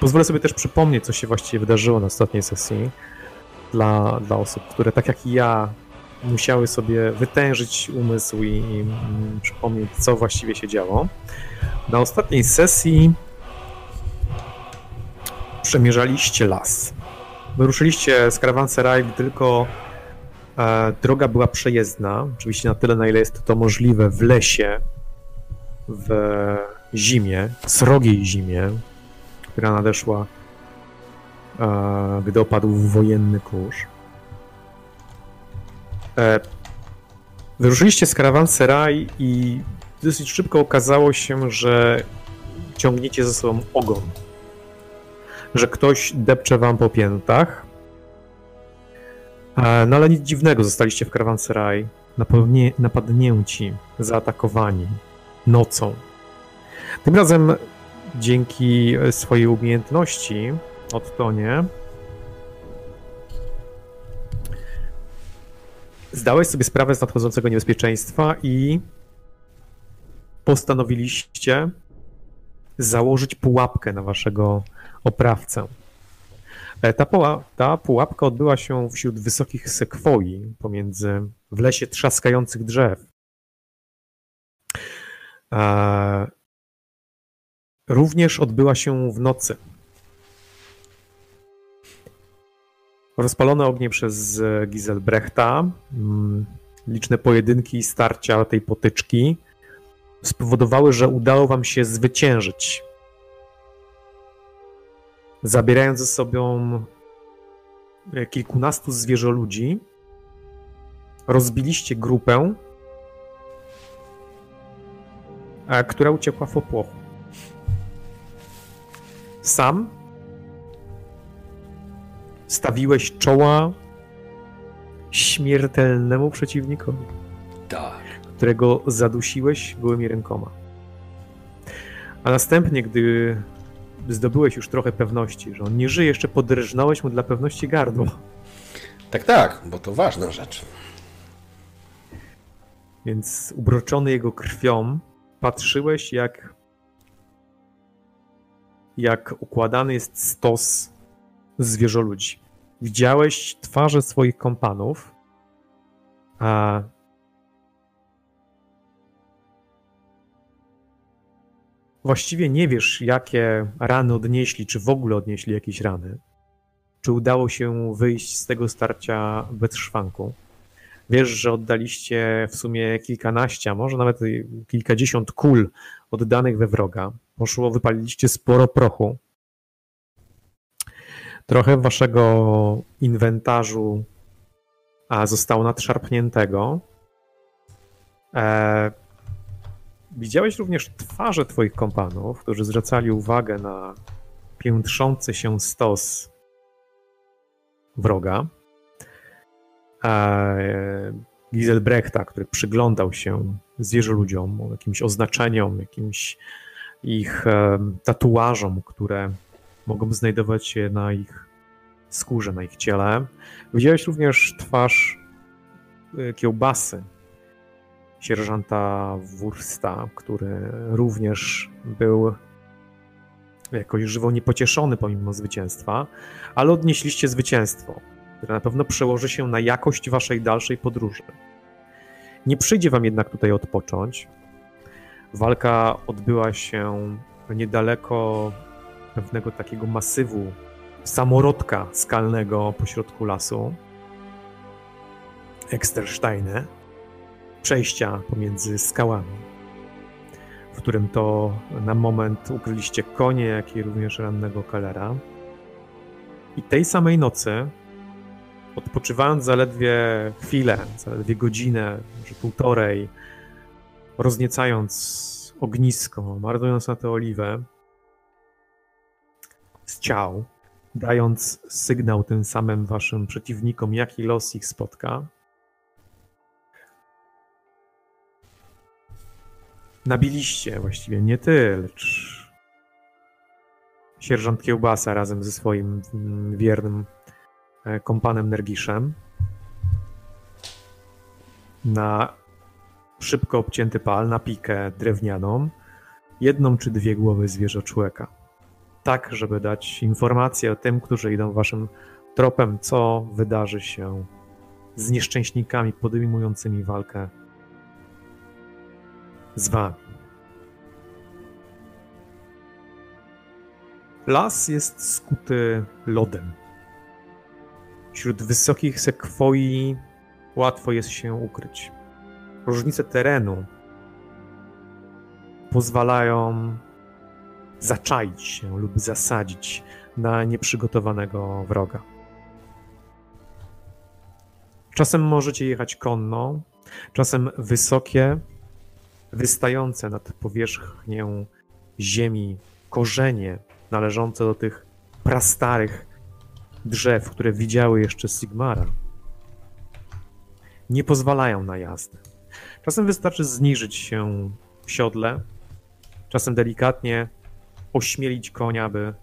Pozwolę sobie też przypomnieć, co się właściwie wydarzyło na ostatniej sesji dla, dla osób, które tak jak ja musiały sobie wytężyć umysł i, i mm, przypomnieć, co właściwie się działo. Na ostatniej sesji przemierzaliście las. Wyruszyliście z karawanseraj, gdy tylko e, droga była przejezdna, oczywiście na tyle, na ile jest to możliwe w lesie, w zimie, srogiej zimie, która nadeszła, e, gdy opadł wojenny kurz. E, wyruszyliście z karawanseraj i dosyć szybko okazało się, że ciągniecie ze sobą ogon. Że ktoś depcze wam po piętach. E, no ale nic dziwnego, zostaliście w karawanseraj napadnięci, zaatakowani nocą. Tym razem dzięki swojej umiejętności od Tonie zdałeś sobie sprawę z nadchodzącego niebezpieczeństwa i postanowiliście założyć pułapkę na waszego oprawcę. E, ta, ta pułapka odbyła się wśród wysokich sekwoi, pomiędzy w lesie trzaskających drzew. E, również odbyła się w nocy. Rozpalone ognie przez Giselbrechta, mm, liczne pojedynki i starcia tej potyczki spowodowały, że udało wam się zwyciężyć. Zabierając ze sobą kilkunastu zwierzoludzi, rozbiliście grupę, która uciekła w opłochu. Sam stawiłeś czoła śmiertelnemu przeciwnikowi. Tak. Którego zadusiłeś gołymi rękoma. A następnie, gdy zdobyłeś już trochę pewności, że on nie żyje, jeszcze podrżnąłeś mu dla pewności gardło. Tak, tak, bo to ważna rzecz. Więc ubroczony jego krwią, patrzyłeś, jak jak układany jest stos zwierzoludzi. Widziałeś twarze swoich kompanów, a właściwie nie wiesz, jakie rany odnieśli, czy w ogóle odnieśli jakieś rany. Czy udało się wyjść z tego starcia bez szwanku. Wiesz, że oddaliście w sumie kilkanaście, a może nawet kilkadziesiąt kul oddanych we wroga. Poszło, wypaliliście sporo prochu. Trochę waszego inwentarzu a zostało nadszarpniętego. E, widziałeś również twarze twoich kompanów, którzy zwracali uwagę na piętrzący się stos wroga. E, Giselbrechta, który przyglądał się zwierzoludziom, jakimś oznaczeniom, jakimś ich tatuażom, które mogą znajdować się na ich skórze, na ich ciele. Widziałeś również twarz e, kiełbasy, sierżanta Wursta, który również był jakoś żywo niepocieszony pomimo zwycięstwa, ale odnieśliście zwycięstwo, które na pewno przełoży się na jakość waszej dalszej podróży. Nie przyjdzie wam jednak tutaj odpocząć. Walka odbyła się niedaleko pewnego takiego masywu samorodka skalnego pośrodku lasu. Ekstersteine. Przejścia pomiędzy skałami, w którym to na moment ukryliście konie, jak i również rannego kalera. I tej samej nocy, odpoczywając zaledwie chwilę, zaledwie godzinę, może półtorej, rozniecając ognisko, marnując na tę oliwę, z ciał, dając sygnał tym samym waszym przeciwnikom, jaki los ich spotka. Nabiliście właściwie nie ty, lecz sierżant Kiełbasa razem ze swoim mm, wiernym kompanem Nergiszem na szybko obcięty pal, na pikę drewnianą, jedną czy dwie głowy zwierzoczłeka. Tak, żeby dać informację o tym, którzy idą waszym tropem, co wydarzy się z nieszczęśnikami podejmującymi walkę z wami. Las jest skuty lodem. Wśród wysokich sekwoi łatwo jest się ukryć. Różnice terenu pozwalają zaczaić się lub zasadzić na nieprzygotowanego wroga. Czasem możecie jechać konno, czasem wysokie, wystające nad powierzchnię ziemi korzenie należące do tych prastarych drzew, które widziały jeszcze Sigmara, nie pozwalają na jazdę. Czasem wystarczy zniżyć się w siodle, czasem delikatnie ośmielić konia, by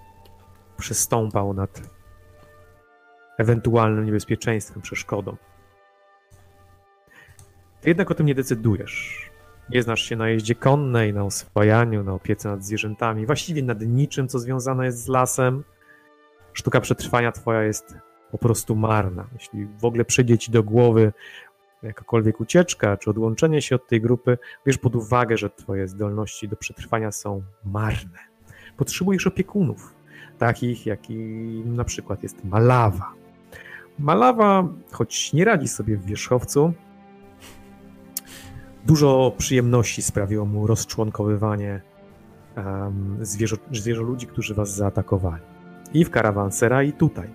przystąpał nad ewentualnym niebezpieczeństwem, przeszkodą. Ty jednak o tym nie decydujesz. Nie znasz się na jeździe konnej, na oswajaniu, na opiece nad zwierzętami, właściwie nad niczym, co związane jest z lasem. Sztuka przetrwania twoja jest po prostu marna. Jeśli w ogóle przyjdzie ci do głowy jakakolwiek ucieczka czy odłączenie się od tej grupy, bierz pod uwagę, że twoje zdolności do przetrwania są marne. Potrzebujesz opiekunów, takich jakim na przykład jest Malawa. Malawa, choć nie radzi sobie w wierzchowcu, Dużo przyjemności sprawiło mu rozczłonkowywanie um, zwierzę, zwierzoludzi, którzy was zaatakowali. I w Karawansera, i tutaj.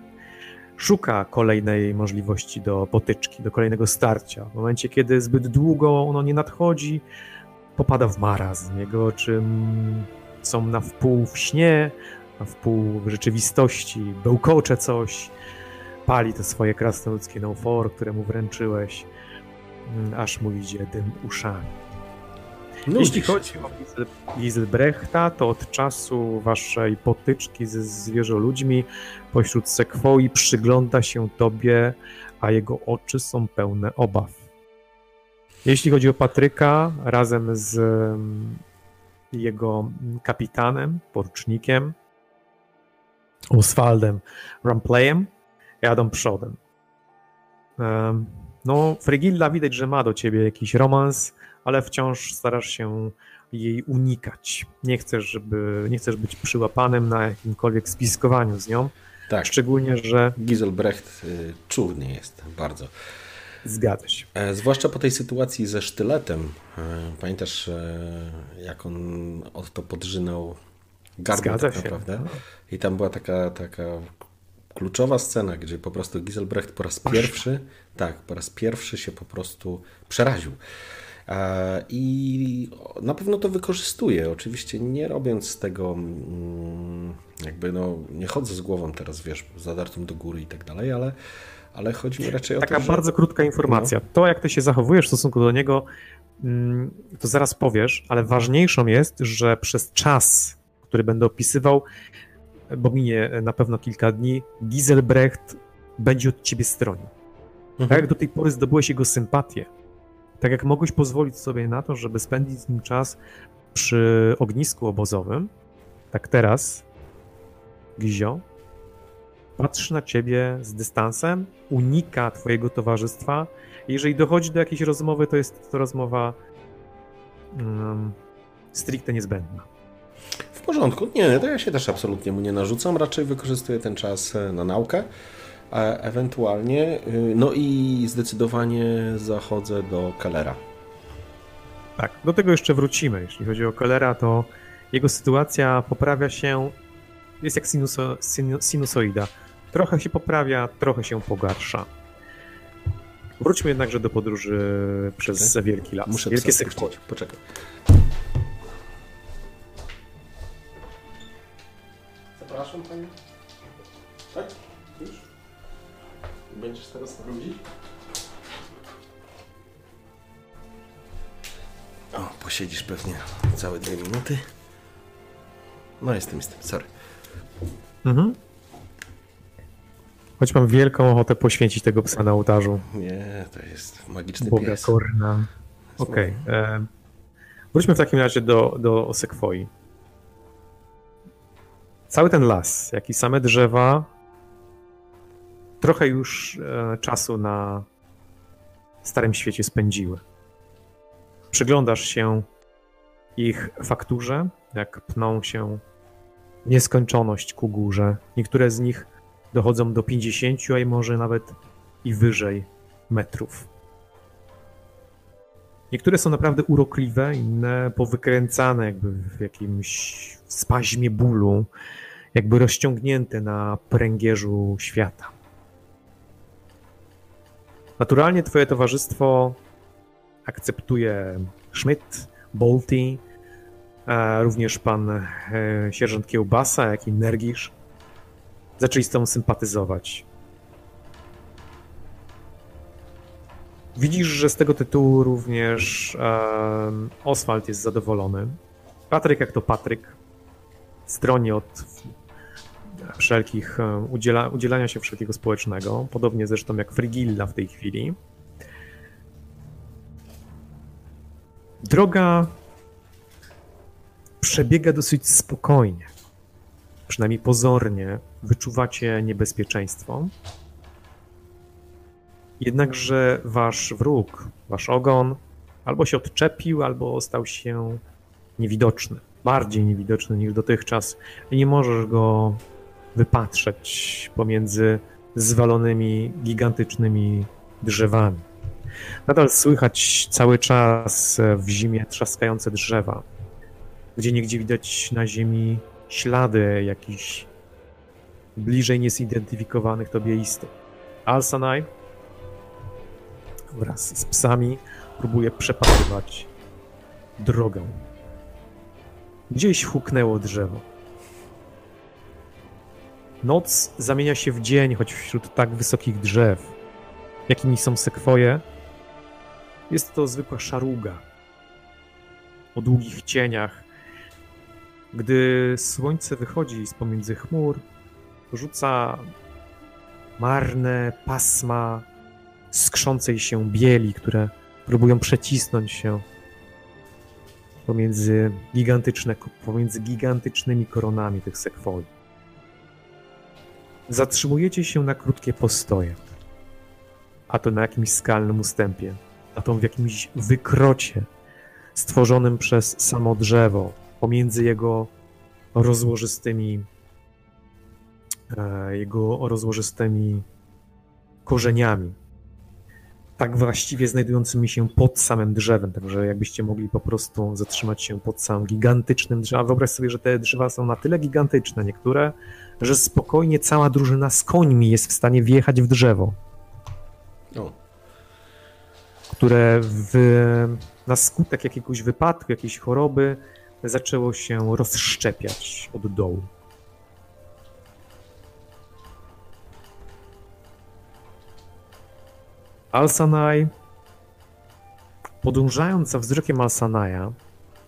Szuka kolejnej możliwości do potyczki, do kolejnego starcia. W momencie, kiedy zbyt długo ono nie nadchodzi, popada w marazm. Jego oczy są na wpół w śnie, na wpół w rzeczywistości, bełkocze coś, pali to swoje krasnoludzkie nofor, które mu wręczyłeś Mm, aż mu idzie dym uszami. Nudzi Jeśli chodzi o Giselbrechta, to od czasu waszej potyczki ze zwierzoludźmi pośród sekwoi przygląda się tobie, a jego oczy są pełne obaw. Jeśli chodzi o Patryka, razem z mm, jego kapitanem, porucznikiem, Oswaldem Rampleyem, jadą przodem. No, Frigilla widać, że ma do ciebie jakiś romans, ale wciąż starasz się jej unikać. Nie chcesz, żeby, nie chcesz być przyłapanym na jakimkolwiek spiskowaniu z nią. Tak. Szczególnie, że. Giselbrecht y, czurny jest bardzo. Zgadza się. E, zwłaszcza po tej sytuacji ze sztyletem. E, pamiętasz, e, jak on od to podrzynał gardło Zgadza tak naprawdę? I tam była taka, taka kluczowa scena, gdzie po prostu Giselbrecht po raz pierwszy, tak, po raz pierwszy się po prostu przeraził. E, I na pewno to wykorzystuje, oczywiście nie robiąc z tego, mm, jakby no, nie chodzę z głową teraz, wiesz, zadartą do góry i tak dalej, ale, ale chodzi mi raczej Taka o to, Taka bardzo krótka informacja. No. To, jak ty się zachowujesz w stosunku do niego, mm, to zaraz powiesz, ale ważniejszą jest, że przez czas, który będę opisywał, bo minie na pewno kilka dni, Giselbrecht będzie od ciebie stronił. Mhm. Tak jak do tej pory zdobyłeś jego sympatię, tak jak mogłeś pozwolić sobie na to, żeby spędzić z nim czas przy ognisku obozowym, tak teraz Gizio patrzy na ciebie z dystansem, unika twojego towarzystwa. Jeżeli dochodzi do jakiejś rozmowy, to jest to rozmowa um, stricte niezbędna porządku. Nie, to ja się też absolutnie mu nie narzucam. Raczej wykorzystuję ten czas e, na naukę. Ewentualnie, y, no i zdecydowanie zachodzę do Kellera. Tak, do tego jeszcze wrócimy. Jeśli chodzi o Kellera, to jego sytuacja poprawia się, jest jak sinuso, sinusoida. Trochę się poprawia, trochę się pogarsza. Wróćmy jednakże do podróży przez okay. Wielki Las. Muszę Wielkie Poczekaj. Przepraszam panie. Będziesz teraz brudzić? O, posiedzisz pewnie całe dwie minuty. No jestem, jestem, sorry. Mhm. Choć mam wielką ochotę poświęcić tego psa na ołtarzu. Nie, to jest magiczny Boga pies. Korna. Okej. e, Wróćmy w takim razie do, do Sekwoi. Cały ten las, jak i same drzewa, trochę już e, czasu na Starym Świecie spędziły. Przyglądasz się ich fakturze, jak pną się nieskończoność ku górze. Niektóre z nich dochodzą do 50, a może nawet i wyżej metrów. Niektóre są naprawdę urokliwe, inne powykręcane, jakby w jakimś spaźmie bólu, jakby rozciągnięte na pręgierzu świata. Naturalnie Twoje towarzystwo akceptuje Schmidt, Bolty, a również pan e, sierżant Kiełbasa, jak i Nergisz. Zaczęli z tobą sympatyzować. Widzisz, że z tego tytułu również um, Oswald jest zadowolony. Patryk jak to Patryk. Stroni od wszelkich um, udziela, udzielania się wszelkiego społecznego. Podobnie zresztą jak Frigilla w tej chwili. Droga przebiega dosyć spokojnie. Przynajmniej pozornie wyczuwacie niebezpieczeństwo. Jednakże wasz wróg, wasz ogon albo się odczepił, albo stał się niewidoczny. Bardziej niewidoczny niż dotychczas. Nie możesz go wypatrzeć pomiędzy zwalonymi, gigantycznymi drzewami. Nadal słychać cały czas w zimie trzaskające drzewa. Gdzie niegdzie widać na ziemi ślady jakichś bliżej niezidentyfikowanych tobie istot. Alsanai wraz z psami próbuje przepatrywać drogę. Gdzieś huknęło drzewo. Noc zamienia się w dzień, choć wśród tak wysokich drzew, jakimi są sekwoje, jest to zwykła szaruga o długich cieniach. Gdy słońce wychodzi z pomiędzy chmur, rzuca marne pasma skrzącej się bieli, które próbują przecisnąć się pomiędzy, gigantyczne, pomiędzy gigantycznymi koronami tych sekwoi. Zatrzymujecie się na krótkie postoje, a to na jakimś skalnym ustępie, a to w jakimś wykrocie stworzonym przez samo drzewo, pomiędzy jego rozłożystymi e, jego rozłożystymi korzeniami, tak właściwie znajdującymi się pod samym drzewem, także jakbyście mogli po prostu zatrzymać się pod samym gigantycznym drzewem. Wyobraź sobie, że te drzewa są na tyle gigantyczne, niektóre, że spokojnie cała drużyna z końmi jest w stanie wjechać w drzewo, O, które w, na skutek jakiegoś wypadku, jakiejś choroby zaczęło się rozszczepiać od dołu. Alsanai, podążając za wzrokiem Alsanaja,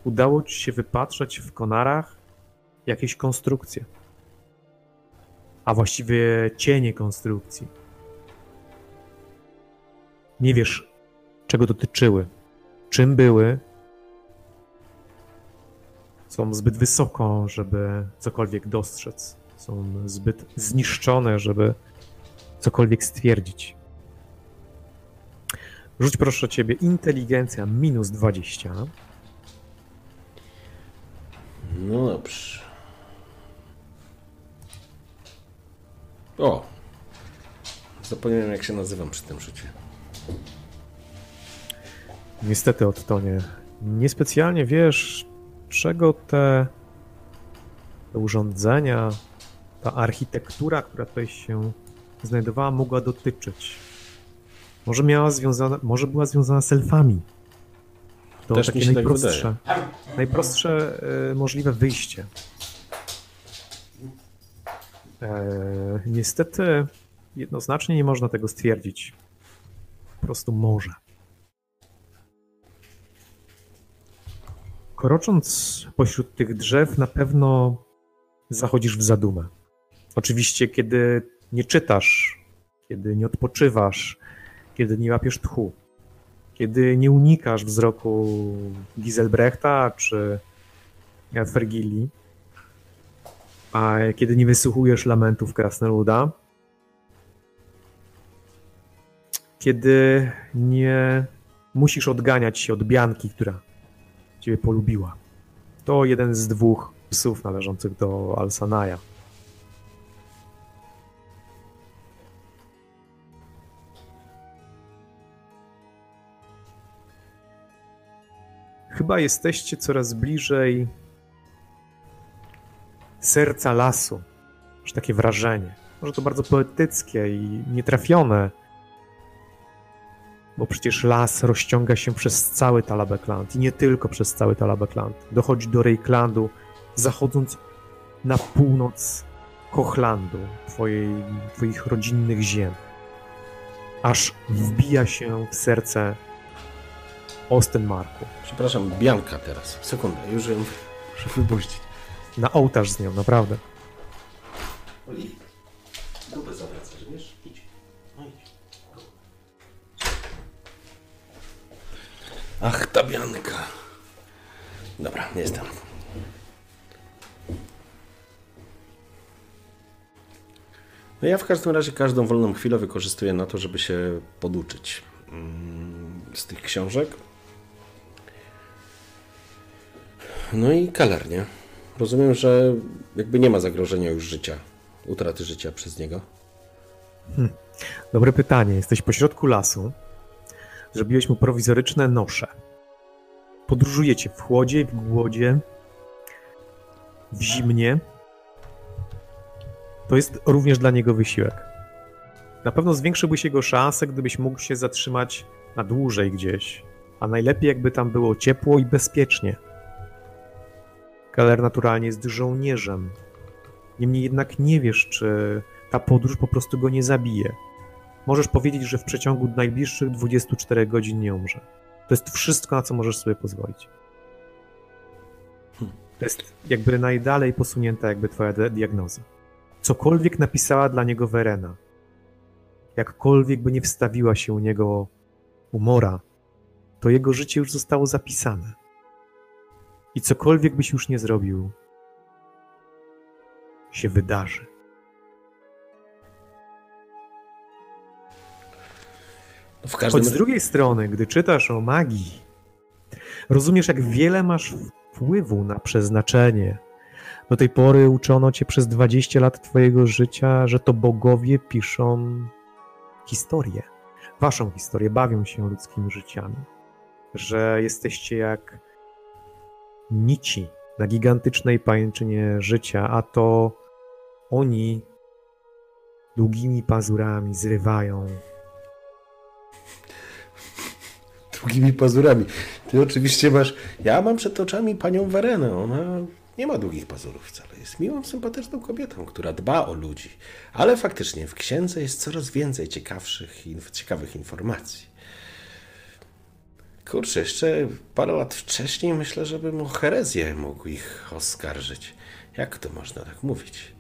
udało ci się wypatrzeć w konarach jakieś konstrukcje. A właściwie cienie konstrukcji. Nie wiesz, czego dotyczyły, czym były. Są zbyt wysoko, żeby cokolwiek dostrzec. Są zbyt zniszczone, żeby cokolwiek stwierdzić. Rzuć proszę ciebie inteligencja minus 20. no dobrze. O! Zapomniałem jak się nazywam przy tym rzucie. Niestety, Ottonie, niespecjalnie wiesz, czego te, te urządzenia, ta architektura, która tutaj się znajdowała, mogła dotyczyć. Może miała związana, może była związana z elfami. To Też takie się tak najprostsze, najprostsze y, możliwe wyjście. E, niestety jednoznacznie nie można tego stwierdzić. Po prostu może. Krocząc pośród tych drzew, na pewno zachodzisz w zadumę. Oczywiście, kiedy nie czytasz, kiedy nie odpoczywasz, kiedy nie łapiesz tchu, kiedy nie unikasz wzroku Giselbrechta czy Fergili, a kiedy nie wysłuchujesz lamentów Krasnoluda, kiedy nie musisz odganiać się od Bianki, która ciebie polubiła. To jeden z dwóch psów należących do Alsanaja. Chyba jesteście coraz bliżej serca lasu. Masz takie wrażenie. Może to bardzo poetyckie i nietrafione, bo przecież las rozciąga się przez cały Talabekland i nie tylko przez cały Talabekland. Dochodzi do Reiklandu, zachodząc na północ Hochlandu, twojej, twoich rodzinnych ziem, aż wbija się w serce Ostenmarku. Przepraszam, Bianka teraz. Sekundę, już ją muszę wypuścić. Na ołtarz z nią, naprawdę. Oli, dupę zawracasz, wiesz? Idź. No idź. Ach, ta Bianka. Dobra, jestem. No ja w każdym razie każdą wolną chwilę wykorzystuję na to, żeby się poduczyć mm, z tych książek. No i kaler, nie? Rozumiem, że jakby nie ma zagrożenia już życia, utraty życia przez niego. Dobre pytanie. Jesteś pośrodku lasu. Zrobiłeś mu prowizoryczne nosze. Podróżujecie w chłodzie, w głodzie, w zimnie. To jest również dla niego wysiłek. Na pewno zwiększyłbyś jego szanse, gdybyś mógł się zatrzymać na dłużej gdzieś. A najlepiej, jakby tam było ciepło i bezpiecznie. Keller naturalnie jest żołnierzem. Niemniej jednak nie wiesz, czy ta podróż po prostu go nie zabije. Możesz powiedzieć, że w przeciągu najbliższych 24 godzin nie umrze. To jest wszystko, na co możesz sobie pozwolić. To jest jakby najdalej posunięta jakby twoja di- diagnoza. Cokolwiek napisała dla niego Verena, jakkolwiek by nie wstawiła się u niego umora, to jego życie już zostało zapisane. I cokolwiek byś już nie zrobił, się wydarzy. No każdym Choć z drugiej strony, gdy czytasz o magii, rozumiesz, jak wiele masz wpływu na przeznaczenie. Do tej pory uczono cię przez 20 lat twojego życia, że to bogowie piszą historię. Waszą historię, bawią się ludzkimi życiami. Że jesteście jak nici na gigantycznej pajęczynie życia, a to oni długimi pazurami zrywają długimi pazurami. Ty oczywiście masz. Ja mam przed oczami panią Werenę. Ona nie ma długich pazurów wcale. Jest miłą, sympatyczną kobietą, która dba o ludzi. Ale faktycznie w księdze jest coraz więcej ciekawszych, ciekawych informacji. Kurczę, jeszcze parę lat wcześniej myślę, że bym o herezję mógł ich oskarżyć. Jak to można tak mówić?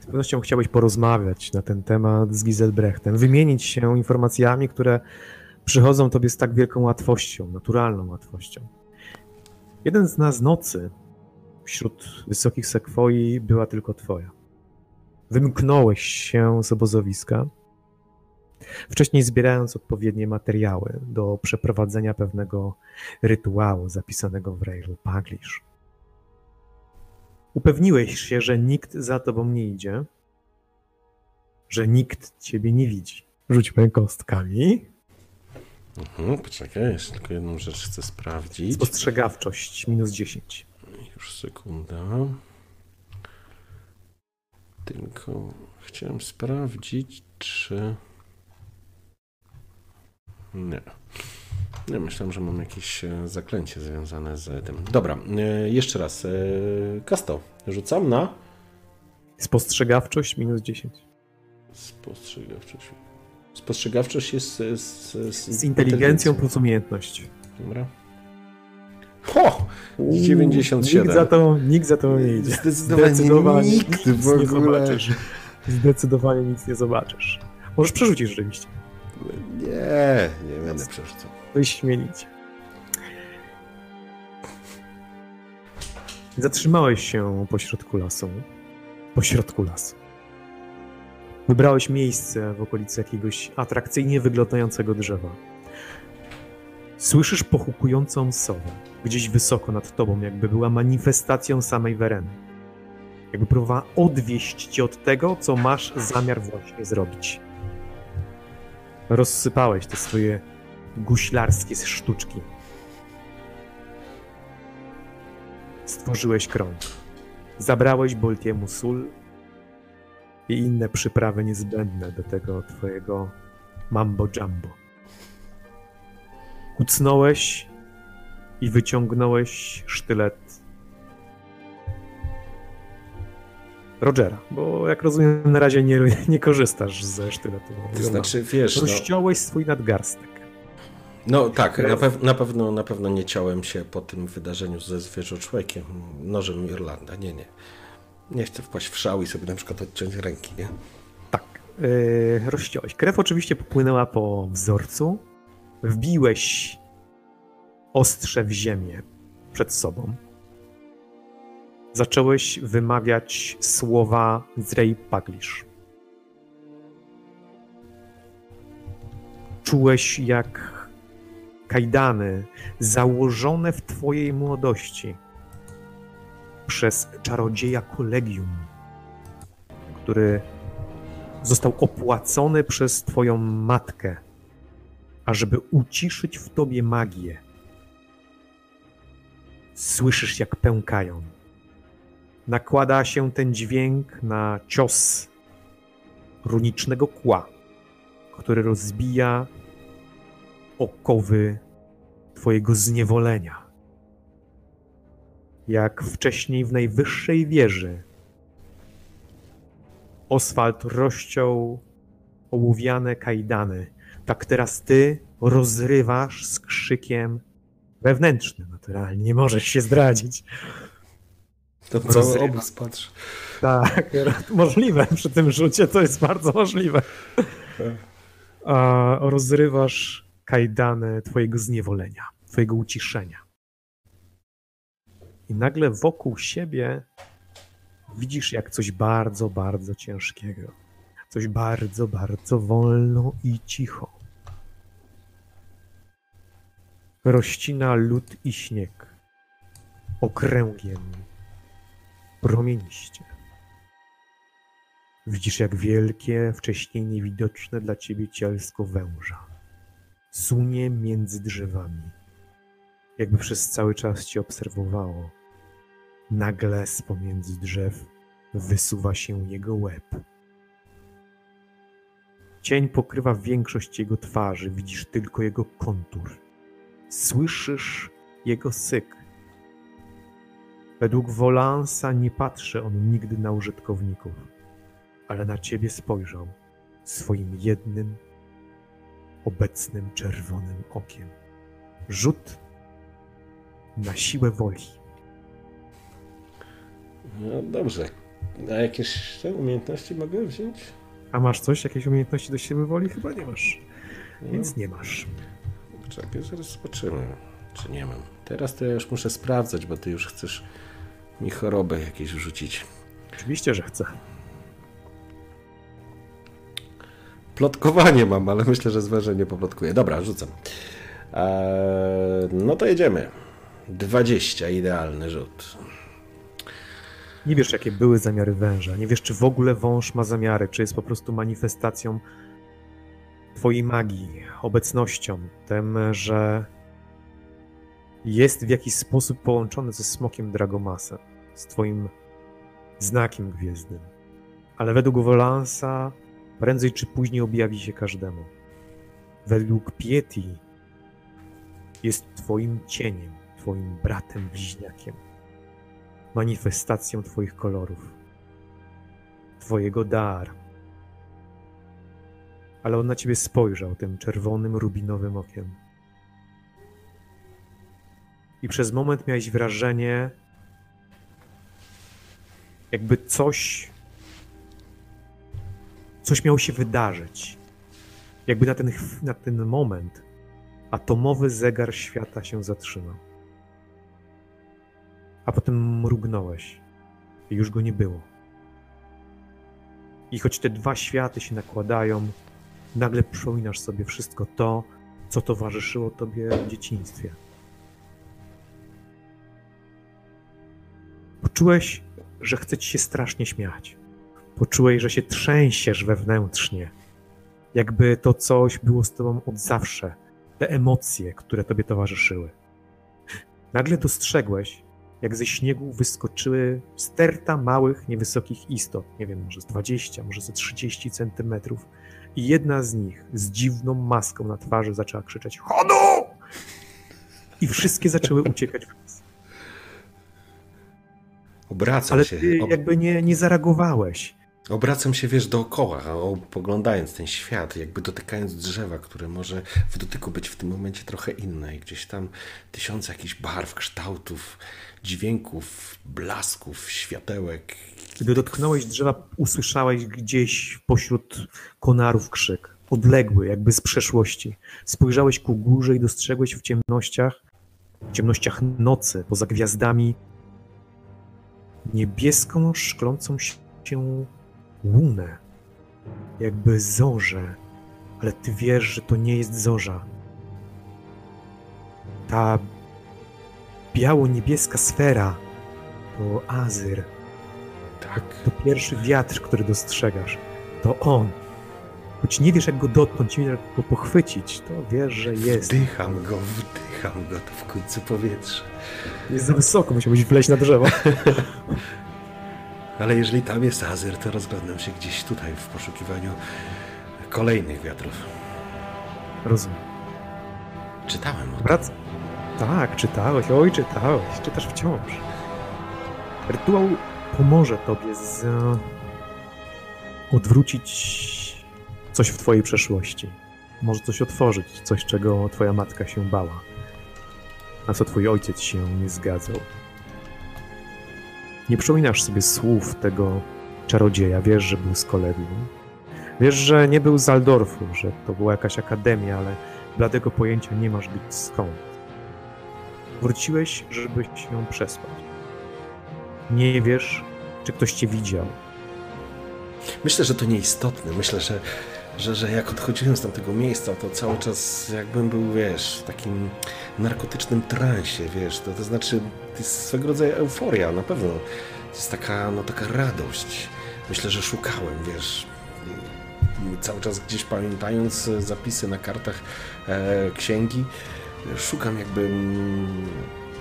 Z pewnością chciałbyś porozmawiać na ten temat z Giselbrechtem, wymienić się informacjami, które przychodzą tobie z tak wielką łatwością, naturalną łatwością. Jeden z nas nocy wśród wysokich sekwoi była tylko twoja. Wymknąłeś się z obozowiska, wcześniej zbierając odpowiednie materiały do przeprowadzenia pewnego rytuału zapisanego w Rail Paglish. Upewniłeś się, że nikt za tobą nie idzie, że nikt ciebie nie widzi. Rzućmy kostkami. Mhm, poczekaj, jeszcze tylko jedną rzecz chcę sprawdzić. Spostrzegawczość minus 10. Już sekunda. Tylko chciałem sprawdzić, czy. Nie. Nie, myślałem, że mam jakieś e, zaklęcie związane z tym. Dobra, e, jeszcze raz. e, Kasto, rzucam na. Spostrzegawczość minus 10. Spostrzegawczość. Spostrzegawczość jest z, z, z, Z inteligencją plus umiejętność. Dobra. Ho! 97. Nikt za to, nikt za to nie idzie. Zdecydowanie nikt w nic nie ogóle. zobaczysz. Zdecydowanie nic nie zobaczysz. Możesz przerzucić rzeczywiście. Nie, nie będę przerzucał. Wyśmienicie. Zatrzymałeś się pośrodku lasu. Pośrodku lasu. Wybrałeś miejsce w okolicy jakiegoś atrakcyjnie wyglądającego drzewa. Słyszysz pochukującą sowę gdzieś wysoko nad tobą, jakby była manifestacją samej Wereny. Jakby próbowała odwieść cię od tego, co masz zamiar właśnie zrobić. Rozsypałeś te swoje guślarskie sztuczki. Stworzyłeś krąg. Zabrałeś Boltiemu sól i inne przyprawy niezbędne do tego twojego mambo jumbo. Kucnąłeś i wyciągnąłeś sztylet Rogera, bo jak rozumiem na razie nie, nie korzystasz ze sztyletu. To znaczy, wiesz, no, Rozciąłeś swój nadgarstek. no tak, na, pew, na, pewno, na pewno nie ciąłem się po tym wydarzeniu ze zwierzoczłekiem, nożem Irlanda, nie, nie. Nie chcę wpaść w szał i sobie na przykład odciąć ręki, nie? Tak, yy, rozciąłeś. Krew oczywiście popłynęła po wzorcu. Wbiłeś ostrze w ziemię przed sobą. Zacząłeś wymawiać słowa z Rej Paglisz. Czułeś jak kajdany założone w twojej młodości przez czarodzieja kolegium, który został opłacony przez twoją matkę, ażeby uciszyć w tobie magię. Słyszysz, jak pękają. Nakłada się ten dźwięk na cios runicznego kła, który rozbija okowy twojego zniewolenia. Jak wcześniej w najwyższej wieży Oswald rozciął ołowiane kajdany. Tak teraz ty rozrywasz z krzykiem wewnętrznym. Naturalnie nie możesz się zdradzić. To Rozrywa. cały obóz. Tak, możliwe. Przy tym rzucie to jest bardzo możliwe. A rozrywasz kajdany twojego zniewolenia, twojego uciszenia. I nagle wokół siebie widzisz jak coś bardzo, bardzo ciężkiego. Coś bardzo, bardzo wolno i cicho. Rościna lód i śnieg. Okręgiem. Promieniście. Widzisz jak wielkie, wcześniej niewidoczne dla ciebie cielsko węża. Sunie między drzewami. Jakby przez cały czas cię obserwowało. Nagle z pomiędzy drzew wysuwa się jego łeb. Cień pokrywa większość jego twarzy, widzisz tylko jego kontur. Słyszysz jego syk. Według Wolansa nie patrzy on nigdy na użytkowników, ale na ciebie spojrzał swoim jednym, obecnym czerwonym okiem. Rzut na siłę woli. No dobrze. A jakieś te umiejętności mogę wziąć? A masz coś, jakieś umiejętności do siły woli? Chyba nie masz. No, Więc nie masz. Czekaj, zaraz zobaczymy, czy nie mam. Teraz to ja już muszę sprawdzać, bo ty już chcesz mi chorobę jakieś wrzucić. Oczywiście, że chcę. Plotkowanie mam, ale myślę, że zwierzę nie poplotkuję. Dobra, rzucam. Eee, no to jedziemy. 20, idealny rzut. Nie wiesz, jakie były zamiary węża. Nie wiesz, czy w ogóle wąż ma zamiary, czy jest po prostu manifestacją twojej magii, obecnością, tym, że jest w jakiś sposób połączony ze smokiem Dragomasem, z twoim znakiem gwiezdnym. Ale według Wolansa prędzej czy później objawi się każdemu. Według Pieti jest twoim cieniem, twoim bratem bliźniakiem manifestacją Twoich kolorów. twojego dar. Ale on na ciebie spojrzał tym czerwonym, rubinowym okiem. I przez moment miałeś wrażenie, jakby coś. Coś miało się wydarzyć. Jakby na ten, na ten moment atomowy zegar świata się zatrzymał. A potem mrugnąłeś i już go nie było. I choć te dwa światy się nakładają, nagle przypominasz sobie wszystko to, co towarzyszyło tobie w dzieciństwie. Poczułeś, że chce ci się strasznie śmiać. Poczułeś, że się trzęsiesz wewnętrznie. Jakby to coś było z tobą od zawsze. Te emocje, które tobie towarzyszyły. Nagle dostrzegłeś, jak ze śniegu wyskoczyły sterta małych, niewysokich istot. Nie wiem, może z 20, może ze 30 centymetrów. I jedna z nich z dziwną maską na twarzy zaczęła krzyczeć Chodu! I wszystkie zaczęły uciekać w las. Obracam Ale się. ty jakby nie, nie zareagowałeś. Obracam się, wiesz, dookoła, poglądając ten świat, jakby dotykając drzewa, które może w dotyku być w tym momencie trochę inne. I gdzieś tam tysiące jakichś barw, kształtów, dźwięków, blasków, światełek. Gdy dotknąłeś drzewa, usłyszałeś gdzieś pośród konarów krzyk. Odległy, jakby z przeszłości. Spojrzałeś ku górze i dostrzegłeś w ciemnościach, w ciemnościach nocy, poza gwiazdami, niebieską, szklącą się łunę. Jakby zorzę. Ale ty wiesz, że to nie jest zorza. Ta biało-niebieska sfera to Azyr. Tak. To pierwszy wiatr, który dostrzegasz. To on. Choć nie wiesz, jak go dotknąć, nie wiesz, jak go pochwycić, to wiesz, że jest. Wdycham go, wdycham go, to w końcu powietrze. Jest za wysoko, musiałbyś wleźć na drzewo. Ale jeżeli tam jest Azyr, to rozglądam się gdzieś tutaj w poszukiwaniu kolejnych wiatrów. Rozumiem. Czytałem o tym. Wrac. Tak, czytałeś, oj, czytałeś, czytasz wciąż. Rytuał pomoże tobie z... odwrócić coś w twojej przeszłości. Może coś otworzyć, coś, czego twoja matka się bała. Na co twój ojciec się nie zgadzał. Nie przypominasz sobie słów tego czarodzieja, wiesz, że był z Koledium. Wiesz, że nie był z Aldorfu, że to była jakaś akademia, ale bladego pojęcia nie masz być skąd. Wróciłeś, żeby się przespać. Nie wiesz, czy ktoś cię widział. Myślę, że to nieistotne. Myślę, że, że, że jak odchodziłem z tamtego miejsca, to cały czas jakbym był, wiesz, w takim narkotycznym transie, wiesz. To, to znaczy, to jest swego rodzaju euforia, na pewno. To jest taka, no, taka radość. Myślę, że szukałem, wiesz, cały czas gdzieś pamiętając zapisy na kartach e, księgi, szukam jakby.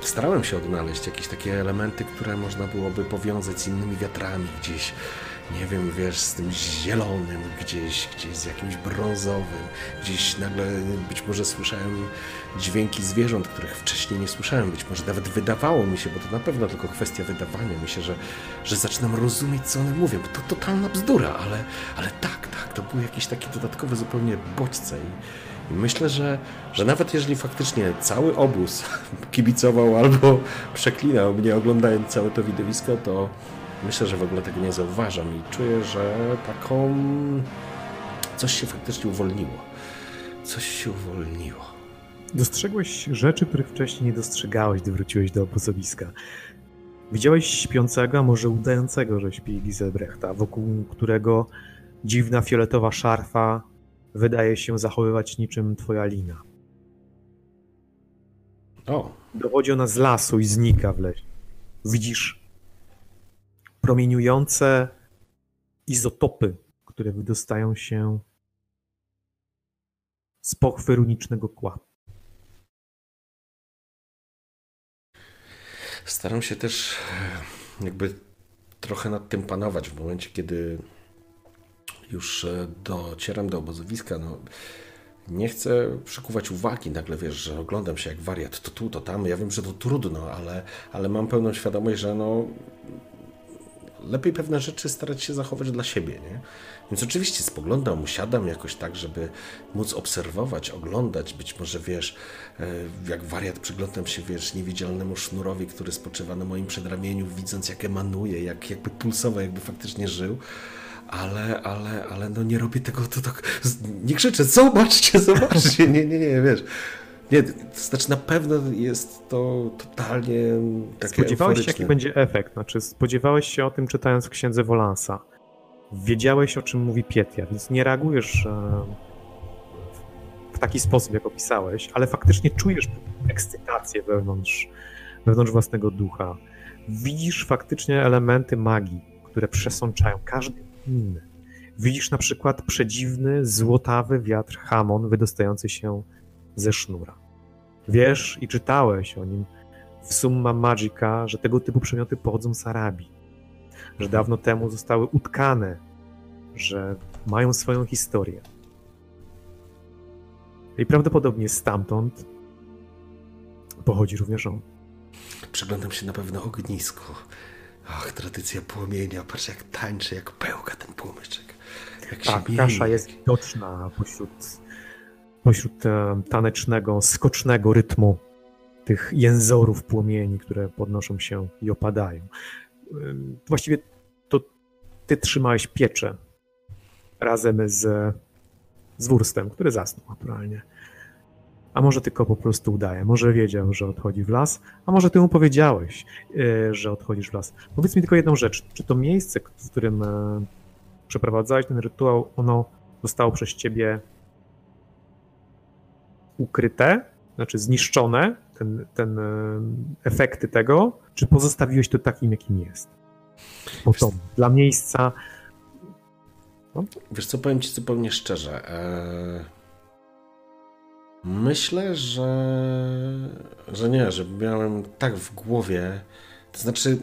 Starałem się odnaleźć jakieś takie elementy, które można byłoby powiązać z innymi wiatrami gdzieś. Nie wiem, wiesz, z tym zielonym gdzieś, gdzieś z jakimś brązowym. Gdzieś nagle być może słyszałem dźwięki zwierząt, których wcześniej nie słyszałem. Być może nawet wydawało mi się, bo to na pewno tylko kwestia wydawania mi się, że, że zaczynam rozumieć, co one mówią. Bo to totalna bzdura, ale, ale tak, tak, to były jakieś takie dodatkowe zupełnie bodźce. I, myślę, że, że nawet jeżeli faktycznie cały obóz kibicował albo przeklinał mnie oglądając całe to widowisko, to myślę, że w ogóle tego nie zauważam i czuję, że taką coś się faktycznie uwolniło. Coś się uwolniło. Dostrzegłeś rzeczy, których wcześniej nie dostrzegałeś, gdy wróciłeś do obozowiska. Widziałeś śpiącego, a może udającego, że śpi Giselbrechta, wokół którego dziwna fioletowa szarfa wydaje się zachowywać niczym twoja lina. O, Dochodzi ona z lasu i znika w lesie. Widzisz promieniujące izotopy, które wydostają się z pochwy runicznego kła. Staram się też e, jakby trochę nad tym panować w momencie, kiedy już e, docieram do obozowiska. No, nie chcę przykuwać uwagi, nagle wiesz, że oglądam się jak wariat, to tu, to tam. Ja wiem, że to trudno, ale, ale mam pełną świadomość, że no, lepiej pewne rzeczy starać się zachować dla siebie, nie? Więc oczywiście spoglądam, siadam jakoś tak, żeby móc obserwować, oglądać, być może, wiesz, e, jak wariat przyglądam się, wiesz, niewidzialnemu sznurowi, który spoczywa na moim przedramieniu, widząc jak emanuje, jak jakby pulsował, jakby faktycznie żył, ale, ale, ale no nie robię tego, to tak, nie krzyczę, zobaczcie, zobaczcie, nie, nie, nie, wiesz, nie, to znaczy na pewno jest to totalnie takie Spodziewałeś się, jaki będzie efekt? Znaczy, spodziewałeś się o tym czytając w księdze Wolansa. Wiedziałeś, o czym mówi Pietia, więc nie reagujesz e, w taki sposób, jak opisałeś, ale faktycznie czujesz ekscytację wewnątrz, wewnątrz własnego ducha. Widzisz faktycznie elementy magii, które przesączają każdy inny. Widzisz na przykład przedziwny, złotawy wiatr Hamon wydostający się ze sznura. Wiesz i czytałeś o nim w Summa Magica, że tego typu przedmioty pochodzą z Arabii, że dawno temu zostały utkane, że mają swoją historię. I prawdopodobnie stamtąd pochodzi również on. Przyglądam się na pewno ognisko. Ach, tradycja płomienia. Patrz jak tańczy, jak pełka ten płomyczek. Jak tak, kasza jest widoczna pośród pośród e, tanecznego, skocznego rytmu tych jęzorów płomieni, które podnoszą się i opadają. Właściwie to ty trzymałeś pieczę razem z, z wurstem, który zasnął naturalnie. A może tylko po prostu udaje, może wiedział, że odchodzi w las, a może ty mu powiedziałeś, e, że odchodzisz w las. Powiedz mi tylko jedną rzecz, czy to miejsce, w którym e, przeprowadzałeś ten rytuał, ono zostało przez ciebie ukryte, znaczy zniszczone, ten, ten e, efekty tego, czy pozostawiłeś to takim, jakim jest? Bo to dla miejsca. No. Wiesz co, powiem ci zupełnie szczerze. Eee... Myślę, że, że nie, że miałem tak w głowie. To znaczy,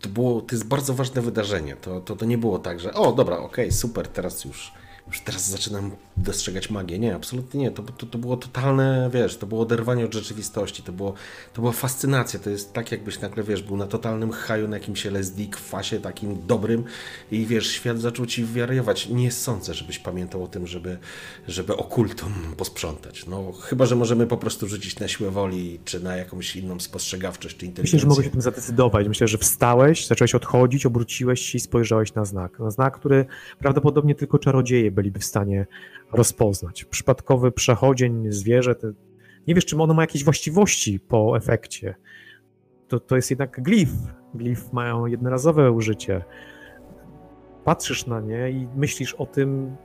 to było, to jest bardzo ważne wydarzenie. To, to, to nie było tak, że o, dobra, okej, okay, super, teraz już już teraz zaczynam dostrzegać magię. Nie, absolutnie nie. To, to, to było totalne, wiesz, to było oderwanie od rzeczywistości, to, było, to była fascynacja. To jest tak, jakbyś nagle, wiesz, był na totalnym haju, na jakimś LSD, kwasie takim dobrym i wiesz, świat zaczął ci wariować. Nie sądzę, żebyś pamiętał o tym, żeby, żeby okultom posprzątać. No, chyba, że możemy po prostu rzucić na siłę woli, czy na jakąś inną spostrzegawczość, czy inteligencję. Myślę, że mogłeś o tym zadecydować. Myślę, że wstałeś, zacząłeś odchodzić, obróciłeś się i spojrzałeś na znak. Na znak, który prawdopodobnie tylko czarodzieje byliby w stanie rozpoznać. Przypadkowy przechodzień, zwierzę, nie wiesz, czy ono ma jakieś właściwości po efekcie. To, to jest jednak glif. Glif mają jednorazowe użycie. Patrzysz na nie i myślisz o tym,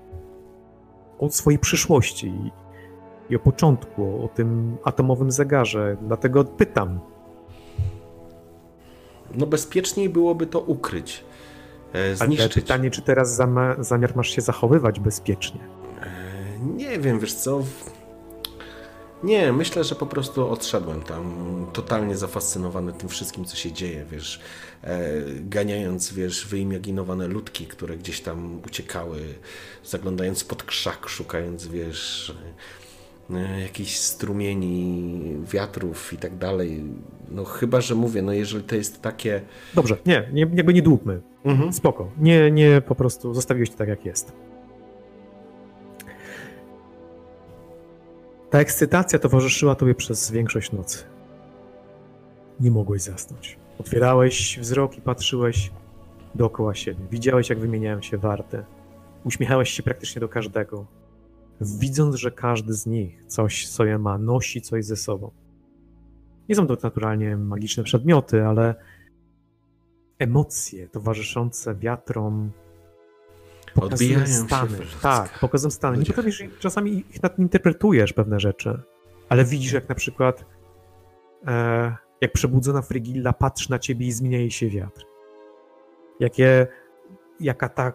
o swojej przyszłości i o początku, o tym atomowym zegarze. Dlatego pytam. No bezpieczniej byłoby to ukryć zniszczyć. Ale pytanie, czy teraz zamiar masz się zachowywać bezpiecznie? E, nie wiem, wiesz co... Nie, myślę, że po prostu odszedłem tam totalnie zafascynowany tym wszystkim, co się dzieje, wiesz, e, ganiając, wiesz, wyimaginowane ludki, które gdzieś tam uciekały, zaglądając pod krzak, szukając, wiesz, jakichś strumieni wiatrów i tak dalej. No chyba, że mówię, no jeżeli to jest takie... Dobrze, nie, nie jakby nie dłubmy. Mhm. Spoko. Nie, nie po prostu zostawiłeś to tak, jak jest. Ta ekscytacja towarzyszyła tobie przez większość nocy. Nie mogłeś zasnąć. Otwierałeś wzrok i patrzyłeś dookoła siebie. Widziałeś, jak wymieniają się warte. Uśmiechałeś się praktycznie do każdego, widząc, że każdy z nich coś sobie ma, nosi coś ze sobą. Nie są to naturalnie magiczne przedmioty, ale emocje towarzyszące wiatrom pokazują stany. Tak, pokazują stany. Nie potrafisz, czasami ich interpretujesz pewne rzeczy, ale widzisz jak na przykład e, jak przebudzona Frigilla patrzy na ciebie i zmienia jej się wiatr. Jakie, jaka ta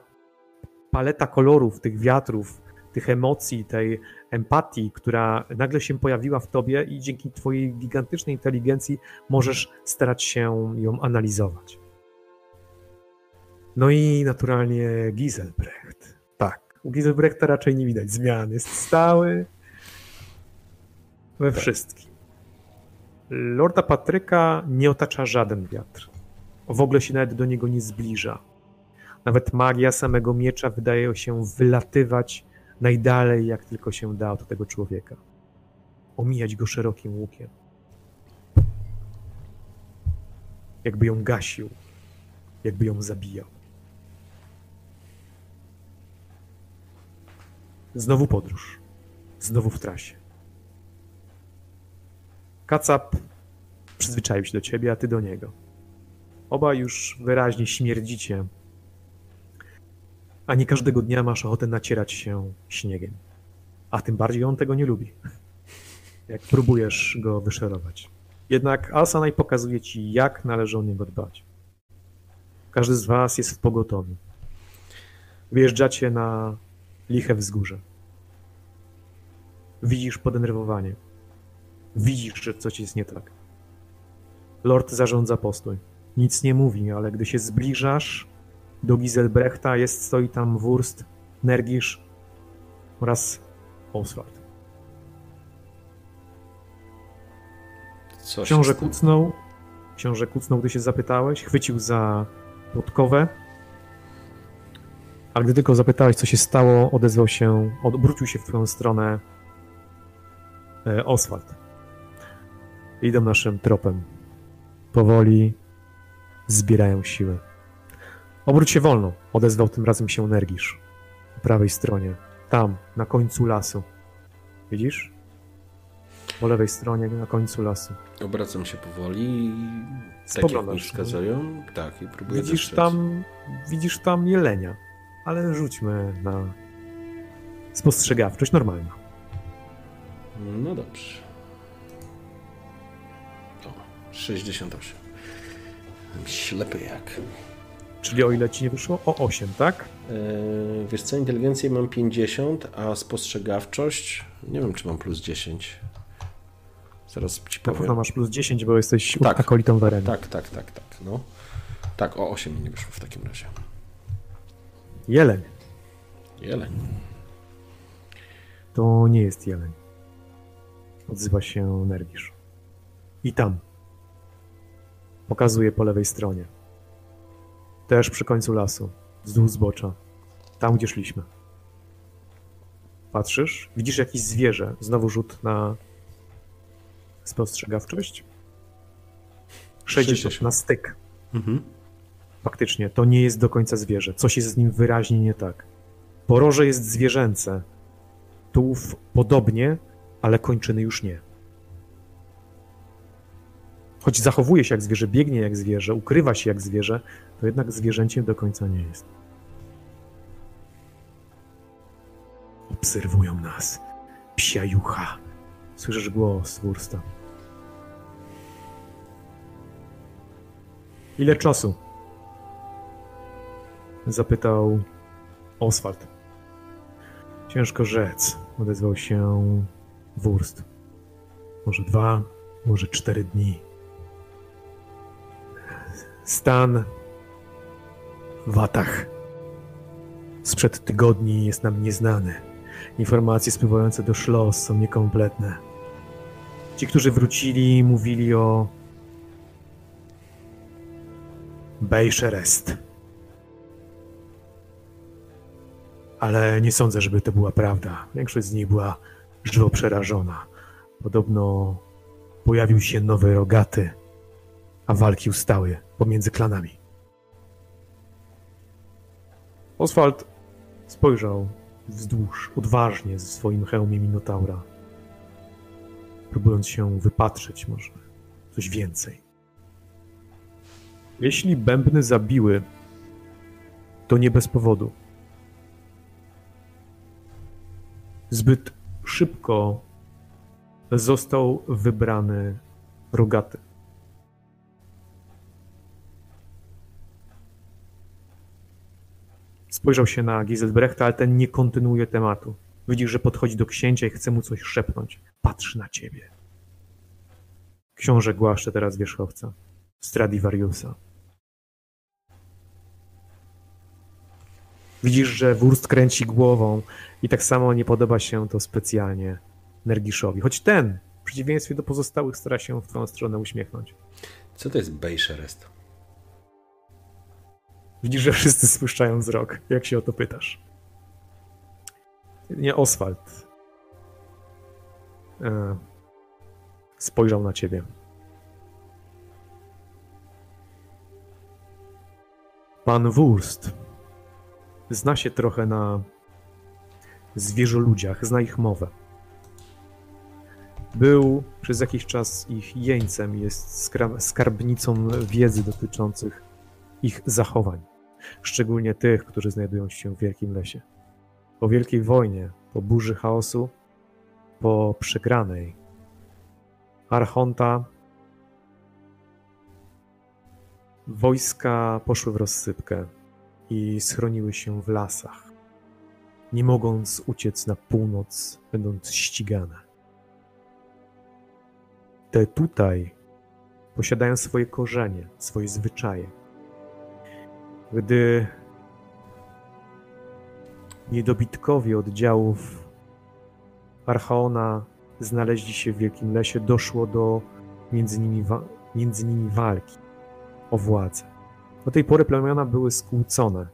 paleta kolorów tych wiatrów, tych emocji, tej empatii, która nagle się pojawiła w tobie i dzięki twojej gigantycznej inteligencji możesz starać się ją analizować. No i naturalnie Giselbrecht. Tak, u Giselbrechta raczej nie widać zmian. Jest stały we tak. wszystkim. Lorda Patryka nie otacza żaden wiatr. w ogóle się nawet do niego nie zbliża. Nawet magia samego miecza wydaje się wylatywać najdalej, jak tylko się da od tego człowieka. Omijać go szerokim łukiem. Jakby ją gasił, jakby ją zabijał. Znowu podróż. Znowu w trasie. Kacap przyzwyczaił się do ciebie, a ty do niego. Oba już wyraźnie śmierdzicie, a nie każdego dnia masz ochotę nacierać się śniegiem. A tym bardziej on tego nie lubi, jak próbujesz go wyszerować. Jednak Alsanaj pokazuje ci, jak należy o niego dbać. Każdy z was jest w pogotowiu. Wyjeżdżacie na liche wzgórze. Widzisz podenerwowanie. Widzisz, że coś jest nie tak. Lord zarządza postój. Nic nie mówi, ale gdy się zbliżasz do Giselbrechta, jest, stoi tam Wurst, Nergisz oraz Oswald. Co Książę kucnął, książę kucnął, gdy się zapytałeś, chwycił za podkowę, a gdy tylko zapytałeś, co się stało, odezwał się, odwrócił się w twoją stronę e, Oswald. Idą naszym tropem. Powoli zbierają siły. Obróć się wolno, odezwał tym razem się Nergisz. Po prawej stronie, tam, na końcu lasu. Widzisz? Po lewej stronie, na końcu lasu. Obracam się powoli i tak jak mi wskazują, tak, i próbuję Widzisz dostrzec. tam, widzisz tam jelenia, ale rzućmy na spostrzegawczość normalna. No dobrze. O, 68. Ślepy jak. Czyli o ile ci nie wyszło? O 8, tak? Eee, wiesz co, inteligencję mam 50, a spostrzegawczość nie wiem, czy mam plus 10. Zaraz ci Na powiem. pewno masz plus 10, bo jesteś Tak. akolitą Wereny. Tak, tak, tak, tak, no. Tak, o 8 mi nie wyszło w takim razie. Jeleń. Jeleń. To nie jest jeleń. Odzywa się Nergisz. I tam. Pokazuje po lewej stronie. Też przy końcu lasu. Wzdłuż zbocza. Tam, gdzie szliśmy. Patrzysz? Widzisz jakieś zwierzę. Znowu rzut na spostrzegawczość. 60 60. na styk. Mhm. Faktycznie, to nie jest do końca zwierzę. Coś jest z nim wyraźnie nie tak. Poroże jest zwierzęce. Tułów podobnie, ale kończyny już nie. Choć zachowuje się jak zwierzę, biegnie jak zwierzę, ukrywa się jak zwierzę, to jednak zwierzęciem do końca nie jest. Obserwują nas. Psia jucha. Słyszysz głos Wursta. Ile czasu? Zapytał Oswald. Ciężko rzec, odezwał się Wurst. Może dwa, może cztery dni. Stan w Watach sprzed tygodni jest nam nieznany. Informacje spływające do Szlos są niekompletne. Ci, którzy wrócili, mówili o Bejszerest. Ale nie sądzę, żeby to była prawda. Większość z nich była żywo przerażona. Podobno pojawił się nowy rogaty, a walki ustały pomiędzy klanami. Oswald spojrzał wzdłuż, odważnie ze swoim hełmie Minotaura, próbując się wypatrzeć może coś więcej. Jeśli bębny zabiły, to nie bez powodu. Zbyt szybko został wybrany rogaty. Spojrzał się na Giselbrechta, ale ten nie kontynuuje tematu. Widzisz, że podchodzi do księcia i chce mu coś szepnąć. Patrzy na ciebie. Książę głaszcze teraz wierzchowca. Stradivariusa. Widzisz, że Wurst kręci głową i tak samo nie podoba się to specjalnie Nergiszowi. Choć ten, w przeciwieństwie do pozostałych, stara się w twoją stronę uśmiechnąć. Co to jest Bejszerest? Widzisz, że wszyscy spuszczają wzrok, jak się o to pytasz. Nie Oswald. E, spojrzał na ciebie. Pan Wurst zna się trochę na zwierzoludziach, zna ich mowę. Był przez jakiś czas ich jeńcem, jest skarbnicą wiedzy dotyczących ich zachowań, szczególnie tych, którzy znajdują się w Wielkim Lesie. Po Wielkiej Wojnie, po burzy chaosu, po przegranej, Archonta wojska poszły w rozsypkę i schroniły się w lasach, nie mogąc uciec na północ, będąc ścigane te tutaj posiadają swoje korzenie, swoje zwyczaje. Gdy niedobitkowie oddziałów Archaona znaleźli się w Wielkim Lesie, doszło do między nimi, między nimi walki o władzę. Do tej pory plemiona były skłócone.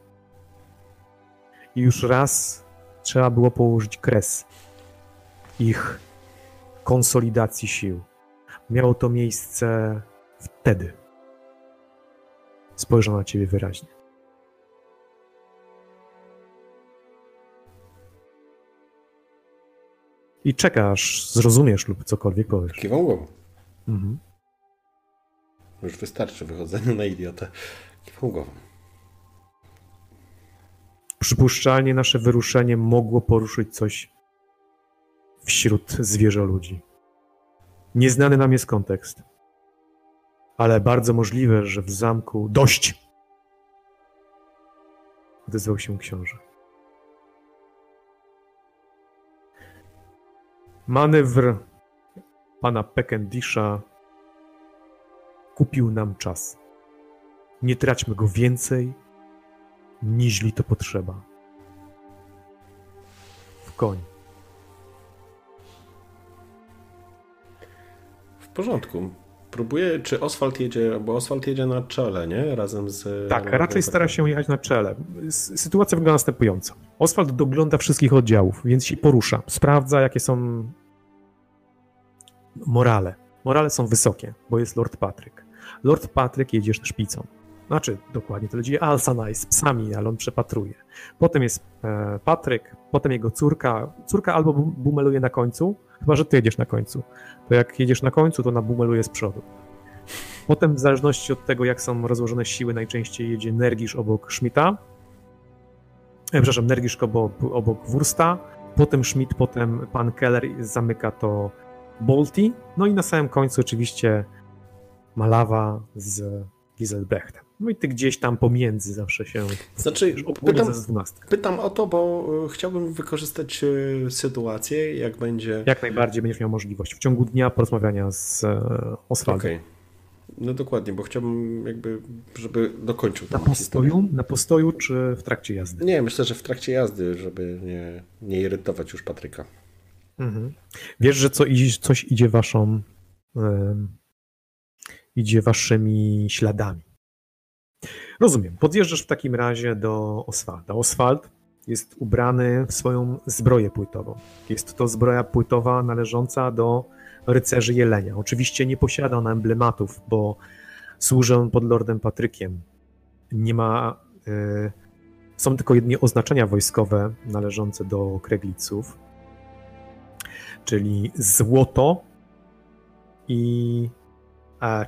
I już raz trzeba było położyć kres ich konsolidacji sił. Miało to miejsce wtedy. Spojrzał na ciebie wyraźnie. I czekasz, zrozumiesz lub cokolwiek powiesz. Kiwam głową. Mhm. Już wystarczy wychodzenia na idiotę. Kiwam głową. Przypuszczalnie nasze wyruszenie mogło poruszyć coś wśród zwierzoludzi. Nieznany nam jest kontekst. Ale bardzo możliwe, że w zamku. Dość! Odezwał się książę. Manewr pana Pekendisza kupił nam czas. Nie traćmy go więcej, niźli to potrzeba. W koń. porządku. Próbuję, czy Oswald jedzie, bo Oswald jedzie na czele, nie? Razem z... Tak, raczej stara się jechać na czele. Sytuacja wygląda następująco. Oswald dogląda wszystkich oddziałów, więc się porusza. Sprawdza, jakie są morale. Morale są wysokie, bo jest Lord Patryk. Lord Patryk jedzie szpicą. Znaczy, dokładnie, to ludzi Alsana z psami, ale on przepatruje. Potem jest e, Patryk, potem jego córka. Córka albo bumeluje na końcu, chyba że ty jedziesz na końcu. To jak jedziesz na końcu, to ona bumeluje z przodu. Potem w zależności od tego, jak są rozłożone siły, najczęściej jedzie Nergisz obok Schmidta. E, przepraszam, Nergisz obok, obok Wursta. Potem Schmidt, potem pan Keller zamyka to Bolti. No i na samym końcu oczywiście Malawa z Giselbrechtem. No i ty gdzieś tam pomiędzy zawsze się. Znaczy, pytam, pytam o to, bo e, chciałbym wykorzystać e, sytuację, jak będzie. Jak najbardziej będziesz miał możliwość w ciągu dnia porozmawiania z e, Oswaldem. Okay. No dokładnie, bo chciałbym jakby, żeby dokończył Na postoju? Na postoju czy w trakcie jazdy? Nie, myślę, że w trakcie jazdy, żeby nie, nie irytować już Patryka. Mhm. Wiesz, że co, coś idzie waszą idzie waszymi śladami. Rozumiem. Podjeżdżasz w takim razie do Oswalda. Oswald jest ubrany w swoją zbroję płytową. Jest to zbroja płytowa należąca do rycerzy Jelenia. Oczywiście nie posiada on emblematów, bo służę pod Lordem Patrykiem. Nie ma. Y, są tylko jednie oznaczenia wojskowe należące do Kregliców, czyli złoto i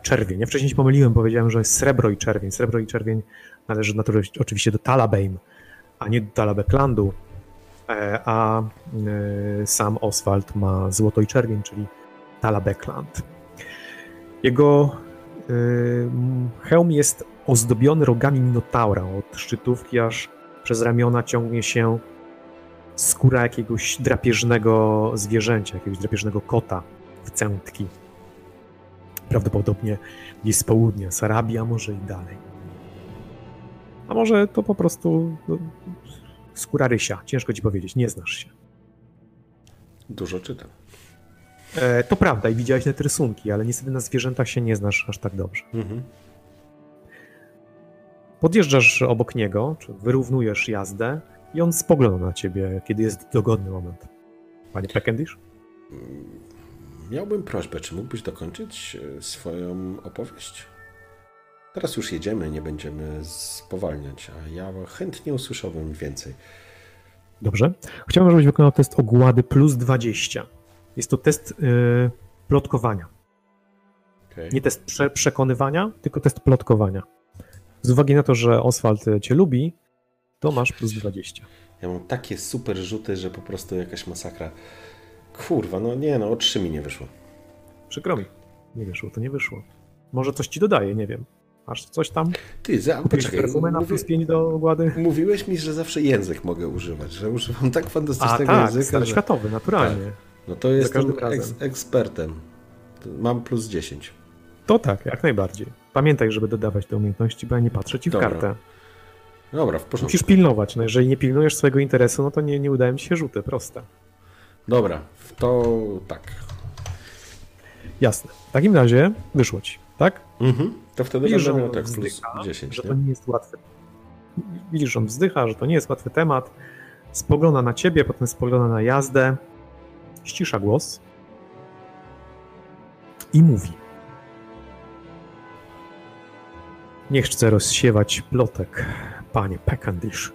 czerwień. Ja wcześniej się pomyliłem, powiedziałem, że jest srebro i czerwień. Srebro i czerwień należy oczywiście do Talabeim, a nie do Talabeklandu, e, a e, sam Oswald ma złoto i czerwień, czyli Talabekland. Jego e, hełm jest ozdobiony rogami Minotaura. Od szczytówki aż przez ramiona ciągnie się skóra jakiegoś drapieżnego zwierzęcia, jakiegoś drapieżnego kota w cętki prawdopodobnie gdzieś z południa, z Arabii, a może i dalej. A może to po prostu no, skóra rysia, ciężko ci powiedzieć, nie znasz się. Dużo czytam. E, to prawda i widziałeś te rysunki, ale niestety na zwierzętach się nie znasz aż tak dobrze. Mhm. Podjeżdżasz obok niego, czy wyrównujesz jazdę i on spogląda na ciebie, kiedy jest dogodny moment. Panie Peckendish? Miałbym prośbę, czy mógłbyś dokończyć e, swoją opowieść? Teraz już jedziemy, nie będziemy spowalniać, a ja chętnie usłyszałbym więcej. Dobrze. Chciałbym, żebyś wykonał test ogłady plus 20. Jest to test yy, plotkowania. Okay. Nie test prze przekonywania, tylko test plotkowania. Z uwagi na to, że Oswald cię lubi, to masz plus 20. Ja mam takie super rzuty, że po prostu jakaś masakra. Kurwa, no nie, no o 3 mi nie wyszło. Przykro mi. Nie wyszło, to nie wyszło. Może coś ci dodaje, nie wiem. Masz coś tam? Ty, za, poczekaj. na mówi- plus 5 do ogłady? Mówiłeś mi, że zawsze język mogę używać, że używam tak A fantastycznego tak, języka, że... światowy, naturalnie. No to jestem eks ekspertem. Mam plus 10. To tak, jak najbardziej. Pamiętaj, żeby dodawać te umiejętności, bo ja nie patrzę ci w Dobra. kartę. Dobra, w porządku. Musisz pilnować. No jeżeli nie pilnujesz swojego interesu, no to nie, nie udają ci się rzuty, proste. Dobra, to tak. Jasne. W takim razie wyszło ci, tak? Mhm. To wtedy Widzisz, będę miał tak plus wzdycha, 10, że nie? to nie jest łatwy. Widzisz, że on wzdycha, że to nie jest łatwy temat. Spogląda na ciebie, potem spogląda na jazdę, ścisza głos i mówi. Nie chcę rozsiewać plotek, panie Peckendish,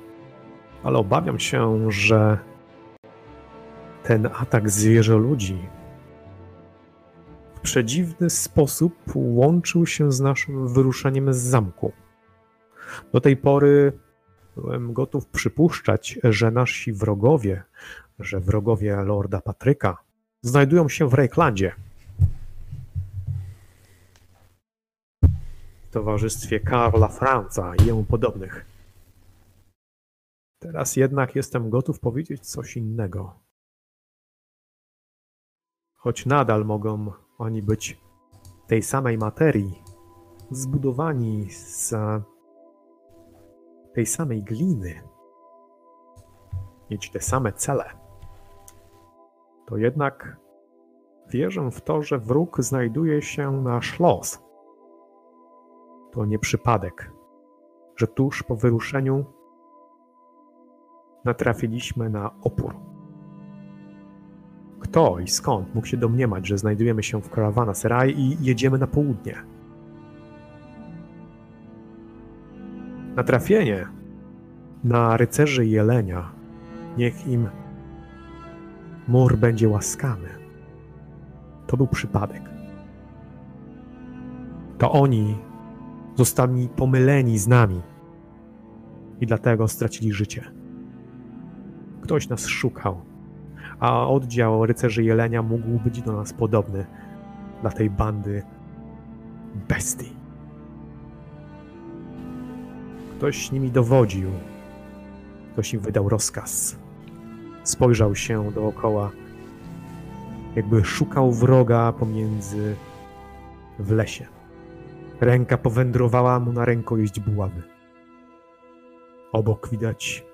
ale obawiam się, że ten atak zwierzoludzi w przedziwny sposób łączył się z naszym wyruszeniem z zamku. Do tej pory byłem gotów przypuszczać, że nasi wrogowie, że wrogowie Lorda Patryka znajdują się w Rejklandzie. W towarzystwie Karla Franca i jemu podobnych. Teraz jednak jestem gotów powiedzieć coś innego. Choć nadal mogą oni być tej samej materii, zbudowani z tej samej gliny, mieć te same cele, to jednak wierzę w to, że wróg znajduje się na szlos. To nie przypadek, że tuż po wyruszeniu natrafiliśmy na opór. Kto i skąd mógł się domniemać, że znajdujemy się w Karawana Seraj i jedziemy na południe? Natrafienie na rycerzy Jelenia, niech im mur będzie łaskawy. To był przypadek. To oni zostali pomyleni z nami i dlatego stracili życie. Ktoś nas szukał, a oddział rycerzy Jelenia mógł być do nas podobny dla tej bandy bestii. Ktoś nimi dowodził, ktoś im wydał rozkaz. Spojrzał się dookoła, jakby szukał wroga pomiędzy w lesie. Ręka powędrowała mu na rękojeść buławy. Obok widać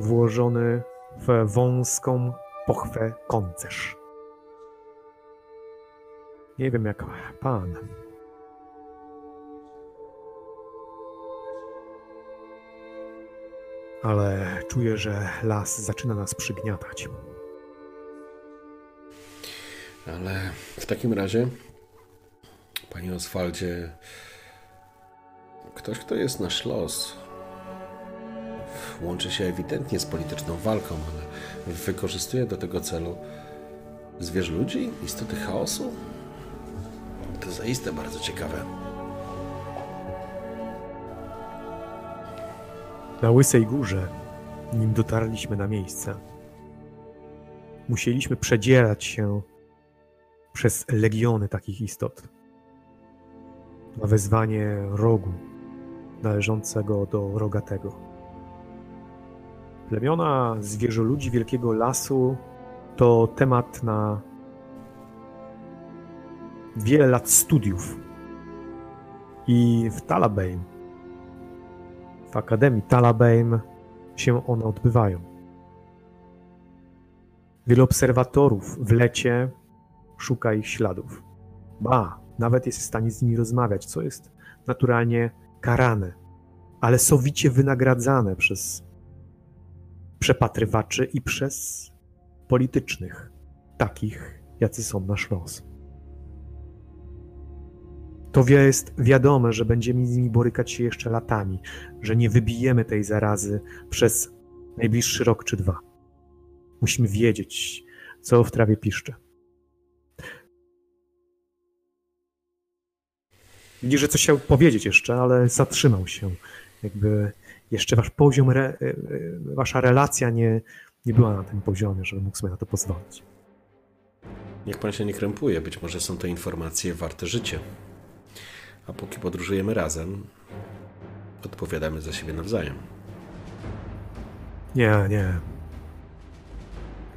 włożony w wąską pochwę koncerz. Nie wiem jak pan. Ale czuję, że las zaczyna nas przygniatać. Ale w takim razie, panie Oswaldzie, ktoś, kto jest nasz los, łączy się ewidentnie z polityczną walką, ale wykorzystuje do tego celu zwierz ludzi, istoty chaosu? To zaiste bardzo ciekawe. Na Łysej Górze, nim dotarliśmy na miejsce, musieliśmy przedzierać się przez legiony takich istot. Na wezwanie rogu należącego do rogatego. Plemiona zwierzoludzi Wielkiego Lasu to temat na wiele lat studiów. I w Talabane w Akademii Talabheim się one odbywają. Wielu obserwatorów w lecie szuka ich śladów. Ba, nawet jest w stanie z nimi rozmawiać, co jest naturalnie karane, ale sowicie wynagradzane przez przepatrywaczy i przez politycznych, takich, jacy są nasz los. To jest wiadome, że będziemy z nimi borykać się jeszcze latami, że nie wybijemy tej zarazy przez najbliższy rok czy dwa. Musimy wiedzieć, co w trawie piszcze. Widzi, że coś chciał powiedzieć jeszcze, ale zatrzymał się. Jakby jeszcze wasz poziom, re, e, e, wasza relacja nie, nie była na tym poziomie, żeby mógł sobie na to pozwolić. Niech pan się nie krępuje, być może są to informacje warte życie. A póki podróżujemy razem, odpowiadamy za siebie nawzajem. Nie, nie.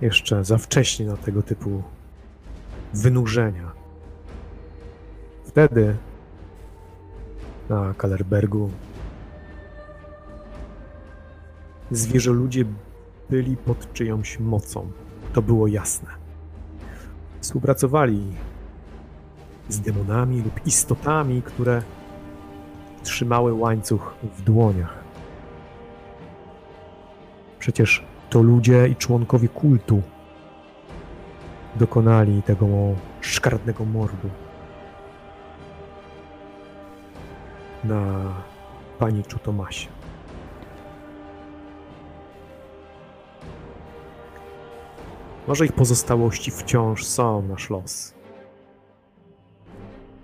Jeszcze za wcześnie na tego typu wynurzenia. Wtedy na Kalerbergu zwierzoludzie byli pod czyjąś mocą. To było jasne. Współpracowali z demonami lub istotami, które trzymały łańcuch w dłoniach. Przecież to ludzie i członkowie kultu dokonali tego szkarnego mordu na pani Czutomasie. Może ich pozostałości wciąż są nasz los.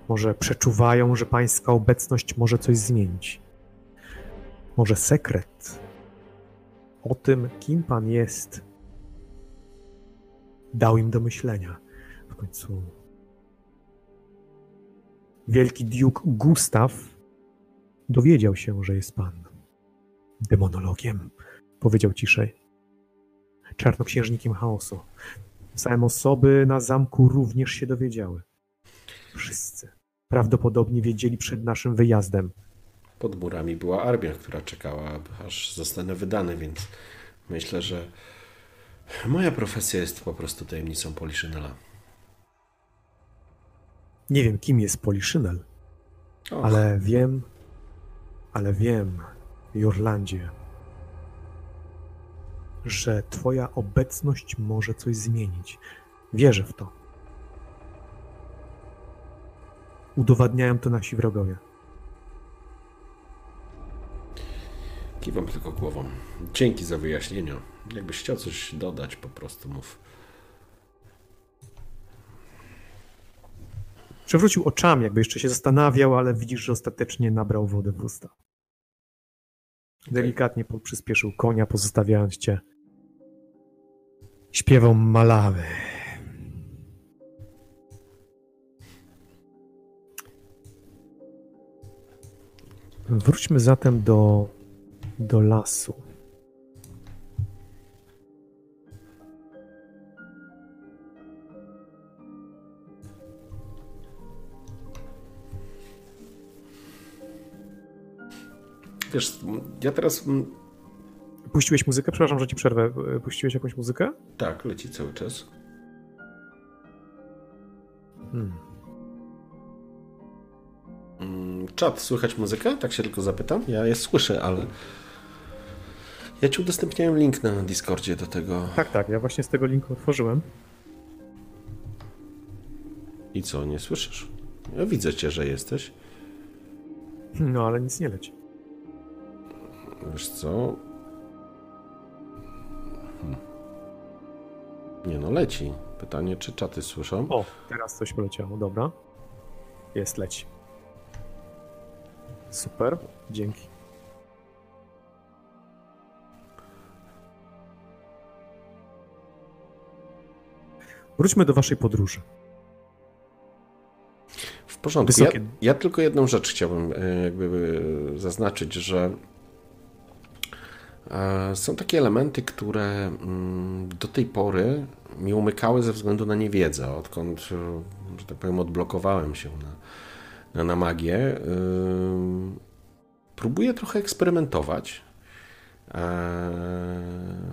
Może przeczuwają, że pańska obecność może coś zmienić. Może sekret o tym, kim pan jest, dał im do myślenia. W końcu wielki duke Gustaw dowiedział się, że jest pan demonologiem, powiedział ciszej. Czarnoksiężnikiem chaosu. Same osoby na zamku również się dowiedziały. Wszyscy prawdopodobnie wiedzieli przed naszym wyjazdem. Pod murami była armia, która czekała, aż zostanę wydany, więc myślę, że moja profesja jest po prostu tajemnicą Poliszynela. Nie wiem, kim jest Poliszynel, ale wiem, ale wiem, Jorlandzie, że Twoja obecność może coś zmienić. Wierzę w to. Udowadniają to nasi wrogowie. Kiwam tylko głową. Dzięki za wyjaśnienia. Jakbyś chciał coś dodać, po prostu mów. Przewrócił oczami, jakby jeszcze się zastanawiał, ale widzisz, że ostatecznie nabrał wody w usta. Delikatnie przyspieszył konia, pozostawiając cię. Śpiewał malawy. Wróćmy zatem do, do lasu. Wiesz, ja teraz. Puściłeś muzykę? Przepraszam, że ci przerwę. Puściłeś jakąś muzykę? Tak, leci cały czas. Hmm. Mm, czat, słychać muzykę? Tak się tylko zapytam. Ja je słyszę, ale. Ja ci udostępniałem link na Discordzie do tego. Tak, tak, ja właśnie z tego linku otworzyłem. I co, nie słyszysz? Ja widzę cię, że jesteś. No, ale nic nie leci. Wiesz co? Nie no, leci. Pytanie, czy czaty słyszą? O, teraz coś poleciało, dobra. Jest, leci. Super, dzięki. Wróćmy do waszej podróży. W porządku. Ja, ja, tylko jedną rzecz chciałbym e, jakby e, zaznaczyć, że są takie elementy, które mm, do tej pory mi umykały ze względu na niewiedzę, odkąd, że tak powiem, odblokowałem się na, na, na magię. Próbuję trochę eksperymentować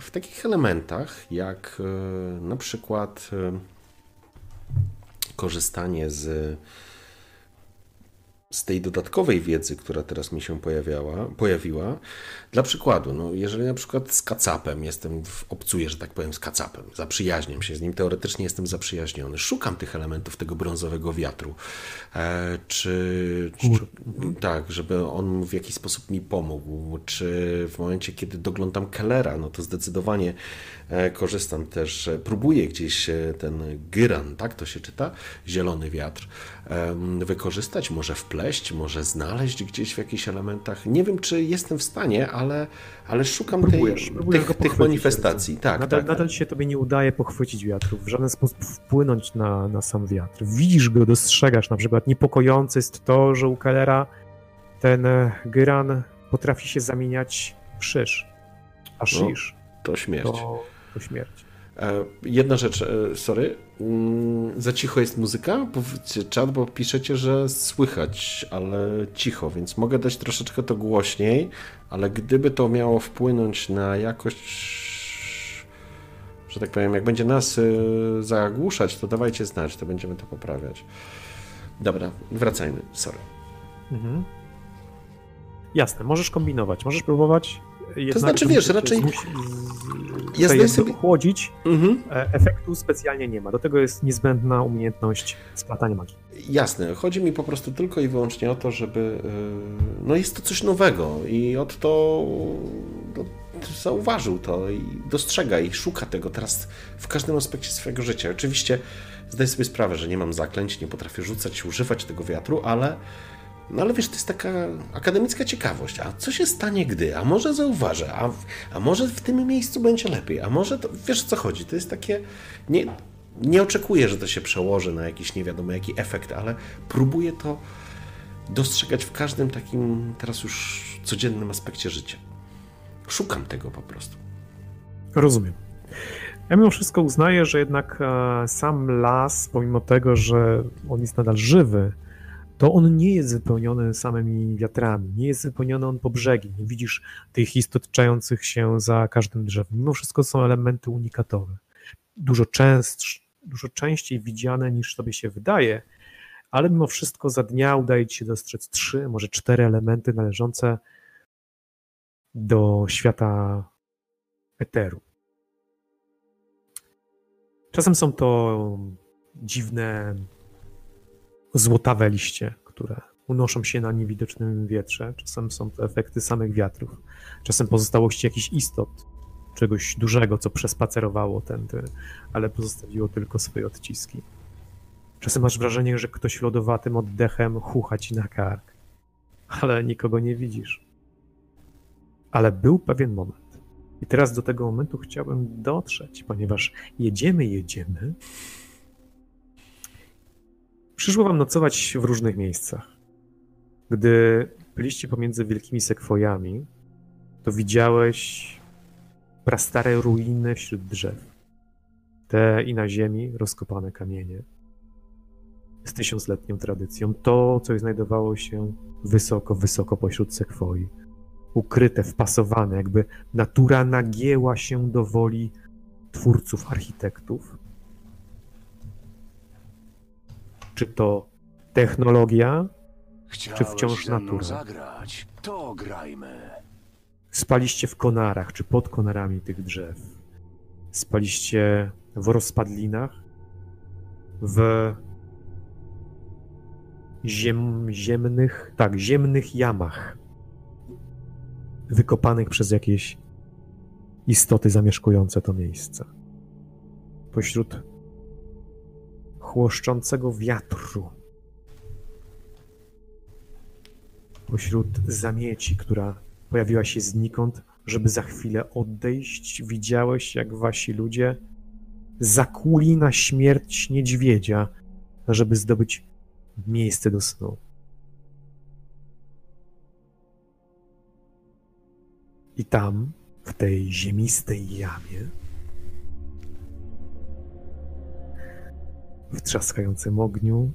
w takich elementach, jak na przykład korzystanie z z tej dodatkowej wiedzy, która teraz mi się pojawiała, pojawiła, dla przykładu, no jeżeli na przykład z kacapem jestem, w, obcuję, że tak powiem, z kacapem, zaprzyjaźniam się z nim, teoretycznie jestem zaprzyjaźniony, szukam tych elementów tego brązowego wiatru, e, czy, czy tak, żeby on w jakiś sposób mi pomógł, czy w momencie, kiedy doglądam Kellera, no to zdecydowanie e, korzystam też, próbuję gdzieś e, ten gyran, tak to się czyta, zielony wiatr, e, wykorzystać, może wpleść, może znaleźć gdzieś w jakichś elementach. Nie wiem, czy jestem w stanie, ale, ale szukam Próbujesz, tej, próbujesz tych, tych manifestacji. Tak, nadal, tak, nadal ci się tobie nie udaje pochwycić wiatru, w żaden sposób wpłynąć na, na sam wiatr. Widzisz go, dostrzegasz. Na przykład niepokojące jest to, że u Kellera ten e, gyran potrafi się zamieniać w szysz. A szysz to śmierć. to, to śmierć. E, Jedna rzecz, e, sorry. Mm, Za cicho jest muzyka? Powiedzcie czat, bo piszecie, że słychać, ale cicho, więc mogę dać troszeczkę to głośniej, ale gdyby to miało wpłynąć na jakość, że tak powiem, jak będzie nas y, zagłuszać, to dawajcie znać, to będziemy to poprawiać. Dobra, wracajmy, sorry. Mhm. Jasne, możesz kombinować, możesz próbować. Jednak znaczy, wiesz, raczej- zmusić- Ja zdaję sobie- chłodzić. Mhm. E, Efektu specjalnie nie ma. Do tego jest niezbędna umiejętność splatania magii. Jasne, chodzi mi po prostu tylko i wyłącznie o to, żeby. yy, No jest to coś nowego i od to no, zauważył to i dostrzega i szuka tego teraz w każdym aspekcie swojego życia. Oczywiście zdaję sobie sprawę, że nie mam zaklęć, nie potrafię rzucać, używać tego wiatru, ale. No ale wiesz, to jest taka akademicka ciekawość. A co się stanie, gdy? A może zauważę? A, a może w tym miejscu będzie lepiej? A może to, wiesz o co chodzi? To jest takie. Nie, nie oczekuję, że to się przełoży na jakiś nie wiadomo jaki efekt, ale próbuję to dostrzegać w każdym takim teraz już codziennym aspekcie życia. Szukam tego po prostu. Rozumiem. Ja mimo wszystko uznaję, że jednak e, sam las, pomimo tego, że on jest nadal żywy, to on nie jest wypełniony samymi wiatrami, nie jest wypełniony on po brzegi. Nie widzisz tych istot czających się za każdym drzewem. Mimo wszystko są elementy unikatowe. Dużo, częstsz, dużo częściej widziane niż sobie się wydaje, ale mimo wszystko za dnia udaje ci się dostrzec trzy, może cztery elementy należące do świata eteru. Czasem są to dziwne, złotawe liście, które unoszą się na niewidocznym wietrze. Czasem są to efekty samych wiatrów. Czasem pozostałości jakichś istot, czegoś dużego, co przespacerowało tędy, ale pozostawiło tylko swoje odciski. Czasem masz wrażenie, że ktoś lodowatym oddechem chucha ci na kark, ale nikogo nie widzisz. Ale był pewien moment. I teraz do tego momentu chciałbym dotrzeć, ponieważ jedziemy, jedziemy. Przyszło wam nocować w różnych miejscach. Gdy byliście pomiędzy wielkimi sekwojami, to widziałeś prastare ruiny wśród drzew. Te i na ziemi rozkopane kamienie. Z tysiącletnią tradycją. To, co znajdowało się wysoko, wysoko pośród sekwoi. Ukryte, wpasowane, jakby natura nagięła się do woli twórców, architektów. Czy to technologia, Chciałeś wciąż ze mną natura? zagrać? To grajmy. Spaliście w konarach, czy pod konarami tych drzew. Spaliście w rozpadlinach, w ziem, ziemnych, tak, ziemnych jamach, wykopanych przez jakieś istoty zamieszkujące to miejsce. Pośród chłoszczącego wiatru, pośród zamieci, która pojawiła się znikąd, żeby za chwilę odejść. Widziałeś, jak wasi ludzie zakuli na śmierć niedźwiedzia, żeby zdobyć miejsce do snu. I tam, w tej ziemistej jamie, w trzaskającym ogniu,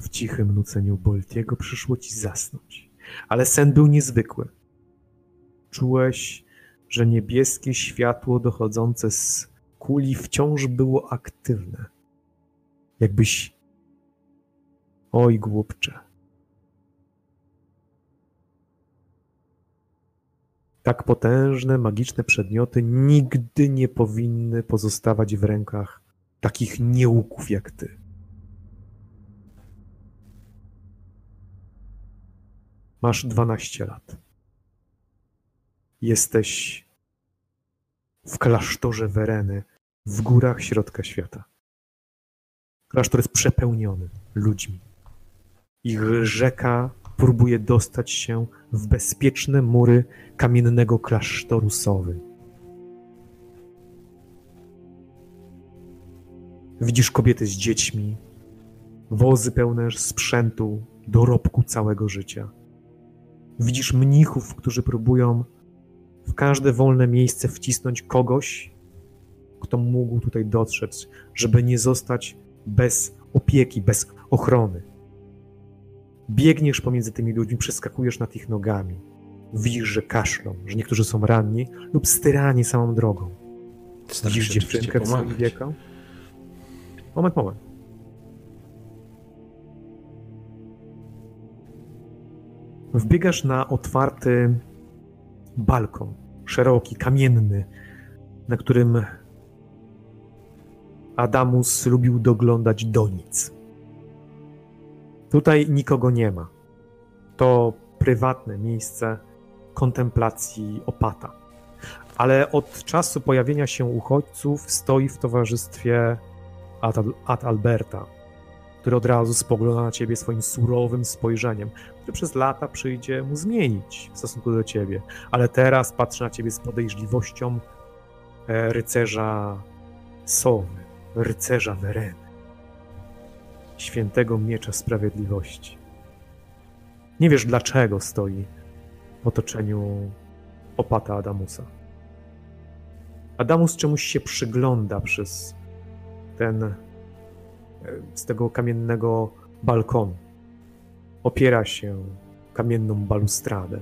w cichym nuceniu Boltiego przyszło ci zasnąć. Ale sen był niezwykły. Czułeś, że niebieskie światło dochodzące z kuli wciąż było aktywne. Jakbyś. Oj, głupcze. Tak potężne, magiczne przedmioty nigdy nie powinny pozostawać w rękach takich nieuków jak ty. Masz 12 lat. Jesteś w klasztorze Wereny, w górach środka świata. Klasztor jest przepełniony ludźmi. Ich rzeka próbuje dostać się w bezpieczne mury kamiennego klasztoru Sowy. Widzisz kobiety z dziećmi, wozy pełne sprzętu, dorobku całego życia. Widzisz mnichów, którzy próbują w każde wolne miejsce wcisnąć kogoś, kto mógł tutaj dotrzeć, żeby nie zostać bez opieki, bez ochrony. Biegniesz pomiędzy tymi ludźmi, przeskakujesz nad ich nogami. Widzisz, że kaszlą, że niektórzy są ranni lub styrani samą drogą. Staram Widzisz dziewczynkę w swoim wieku? Moment, moment. Wbiegasz na otwarty balkon, szeroki, kamienny, na którym Adamus lubił doglądać donic. Tutaj nikogo nie ma. To prywatne miejsce kontemplacji opata. Ale od czasu pojawienia się uchodźców stoi w towarzystwie Ad, Ad Alberta, który od razu spogląda na ciebie swoim surowym spojrzeniem, które przez lata przyjdzie mu zmienić w stosunku do ciebie. Ale teraz patrzy na ciebie z podejrzliwością e, rycerza Sowy, rycerza Wereny, świętego miecza sprawiedliwości. Nie wiesz dlaczego stoi w otoczeniu opata Adamusa. Adamus czemuś się przygląda przez ten e, z tego kamiennego balkonu. Opiera się kamienną balustradę.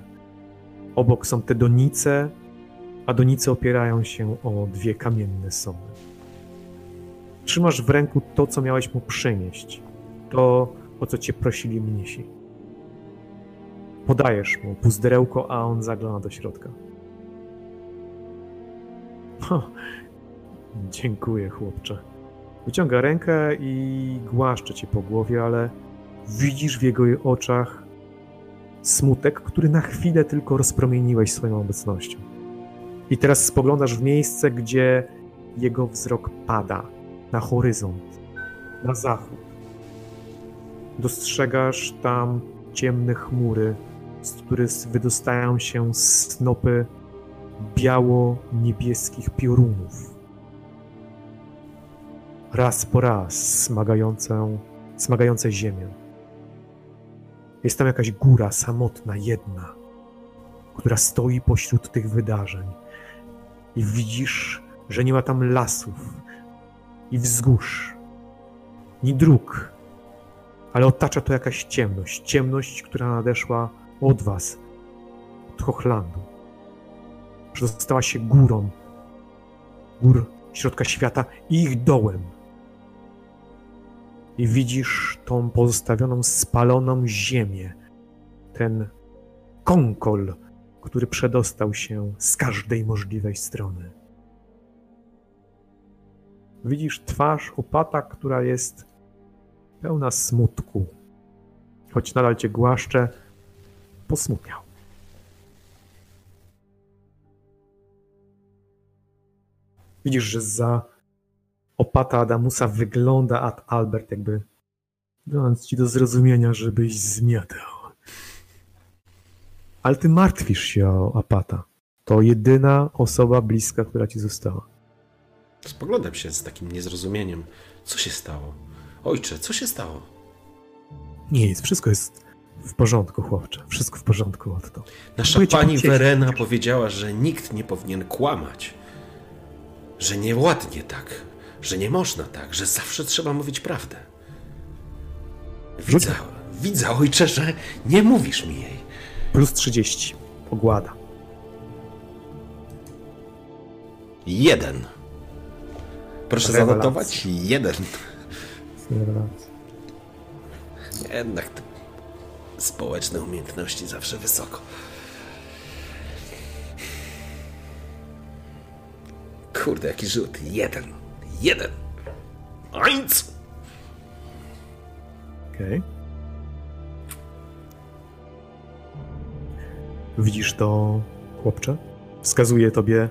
Obok są te donice, a donice opierają się o dwie kamienne somy. Trzymasz w ręku to, co miałeś mu przynieść. To, o co cię prosili mnisi. Podajesz mu puzderełko, a on zagląda do środka. Ho, dziękuję, chłopcze. Wyciąga rękę i głaszcze cię po głowie, ale widzisz w jego oczach smutek, który na chwilę tylko rozpromieniłeś swoją obecnością. I teraz spoglądasz w miejsce, gdzie jego wzrok pada na horyzont, na zachód. Dostrzegasz tam ciemne chmury, z których wydostają się snopy biało-niebieskich piorunów. Raz po raz smagające, smagające ziemię. Jest tam jakaś góra samotna, jedna, która stoi pośród tych wydarzeń. I widzisz, że nie ma tam lasów i wzgórz, ni dróg, ale otacza to jakaś ciemność. Ciemność, która nadeszła od was, od Hochlandu. Że stała się górą, gór środka świata i ich dołem. I widzisz tą pozostawioną, spaloną ziemię, ten konkol, który przedostał się z każdej możliwej strony. Widzisz twarz opata, która jest pełna smutku. Choć nadal cię głaszcze, posmutniał. Widzisz, że za opata Adamusa wygląda Ad Albert, jakby dając ci do zrozumienia, żebyś zmiatał. Ale ty martwisz się o Apata. To jedyna osoba bliska, która ci została. Spoglądam się z takim niezrozumieniem. Co się stało? Ojcze, co się stało? Nic, wszystko jest w porządku, chłopcze. Wszystko w porządku, Otto. Nasza cię pani. Werena powiedziała, że nikt nie powinien kłamać. Że nieładnie tak. Że nie można tak. Że zawsze trzeba mówić prawdę. Widzę, widzę, ojcze, że nie mówisz mi jej. Plus 30. Ogłada. Jeden. Proszę Rewelacja. zanotować. Jeden. Rewelacja. Jednak te społeczne umiejętności zawsze wysoko. Kurde, jaki rzut. Jeden. Jeden. Eins. Okej. Widzisz to, chłopcze? Wskazuje tobie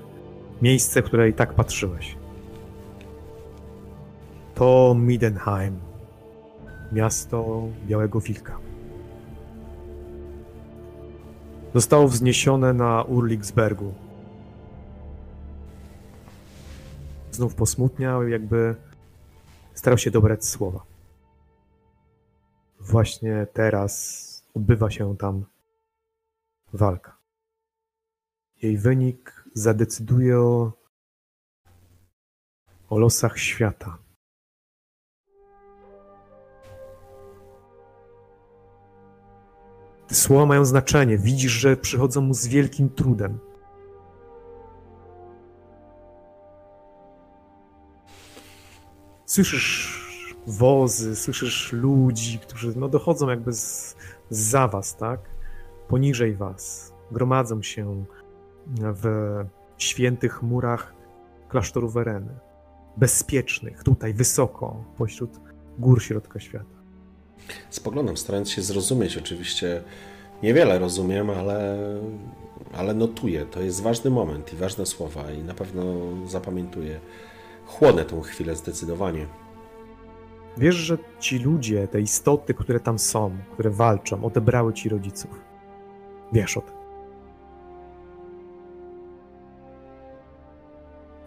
miejsce, które i tak patrzyłeś. To Midenheim, miasto Białego Wilka. Zostało wzniesione na Urliksbergu. Znów posmutniał, jakby starał się dobrać słowa. Właśnie teraz odbywa się tam walka. Jej wynik zadecyduje o, o losach świata. Te słowa mają znaczenie. Widzisz, że przychodzą mu z wielkim trudem. Słyszysz wozy, słyszysz ludzi, którzy no, dochodzą jakby z, za was, tak? Poniżej was. Gromadzą się w świętych murach klasztoru Wereny. Bezpiecznych, tutaj wysoko, pośród gór środka świata. Spoglądam, starając się zrozumieć. Oczywiście niewiele rozumiem, ale, ale notuję. To jest ważny moment i ważne słowa i na pewno zapamiętuję. Chłonę tą chwilę zdecydowanie. Wiesz, że ci ludzie, te istoty, które tam są, które walczą, odebrały ci rodziców. Wiesz o tym.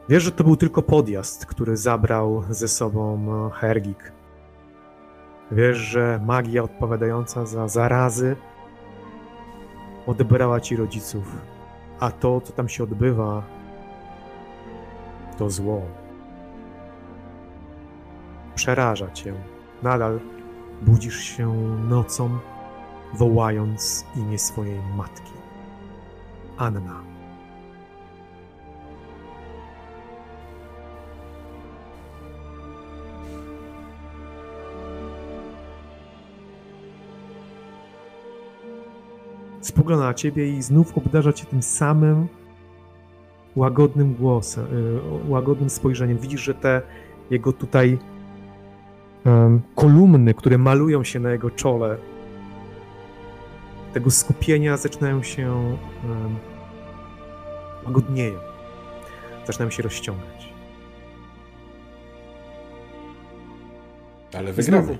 Wiesz, że to był tylko podjazd, który zabrał ze sobą e, Hergik. Wiesz, że magia odpowiadająca za zarazy odebrała ci rodziców, a to, co tam się odbywa, to zło. Przeraża cię. Nadal budzisz się nocą, wołając imię swojej matki. Anna. Spogląda na ciebie i znów obdarza cię tym samym łagodnym głosem, y, łagodnym spojrzeniem. Widzisz, że te jego tutaj kolumny, które malują się na jego czole, tego skupienia zaczynają się łagodnieją. Zaczynają się rozciągać. Ale wygramy.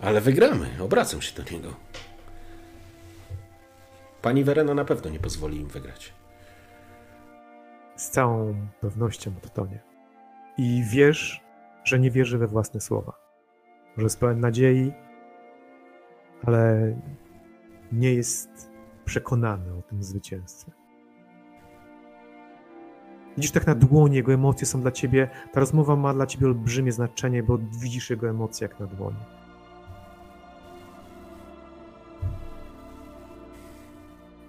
Ale wygramy. Obracam się do niego. Pani Werena na pewno nie pozwoli im wygrać. z całą pewnością o tonie. I wiesz, że nie wierzy we własne słowa. Że jest pełen nadziei, ale nie jest przekonany o tym zwycięstwie. Widzisz tak na dłoni, jego emocje są dla ciebie, ta rozmowa ma dla ciebie olbrzymie znaczenie, bo widzisz jego emocje jak na dłoni.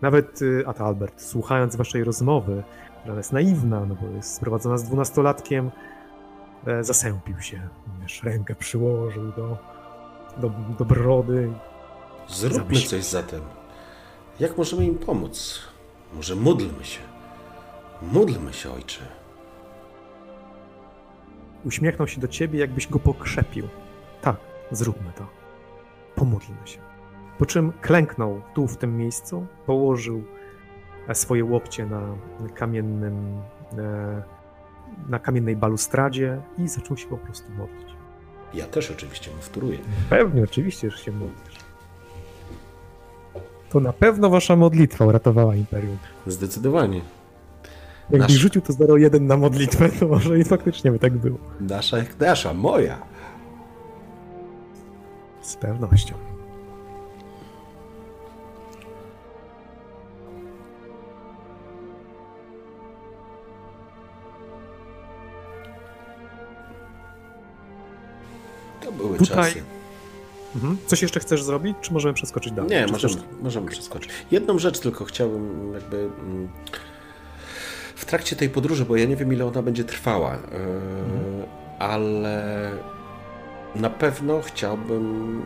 Nawet y, Ata Albert, słuchając waszej rozmowy, która jest naiwna, no bo jest sprowadzona z dwunastolatkiem, zasępił się. Wiesz, rękę przyłożył do, do, do brody. Zróbmy coś zatem. Jak możemy im pomóc? Może módlmy się. Módlmy się, ojcze. Uśmiechnął się do ciebie, jakbyś go pokrzepił. Tak, zróbmy to. Pomódlmy się. Po czym klęknął tu, w tym miejscu, położył e, swoje łokcie na kamiennym, e, na kamiennej balustradzie i zaczął się po prostu modlić. Ja też oczywiście mu wtóruję. Pewnie, oczywiście, że się modlisz. To na pewno wasza modlitwa uratowała Imperium. Zdecydowanie. Jakbyś Nasz- rzucił to 0,1 na modlitwę, to może i faktycznie by tak było. Nasza jak nasza, moja. Z pewnością. To były Tutaj- czasy. Mhm. Coś jeszcze chcesz zrobić, czy możemy przeskoczyć dalej? Nie, Czy możemy, chcesz- możemy przeskoczyć. Jedną rzecz tylko chciałbym jakby mm, w trakcie tej podróży, bo ja nie wiem ile ona będzie trwała, yy, ale na pewno chciałbym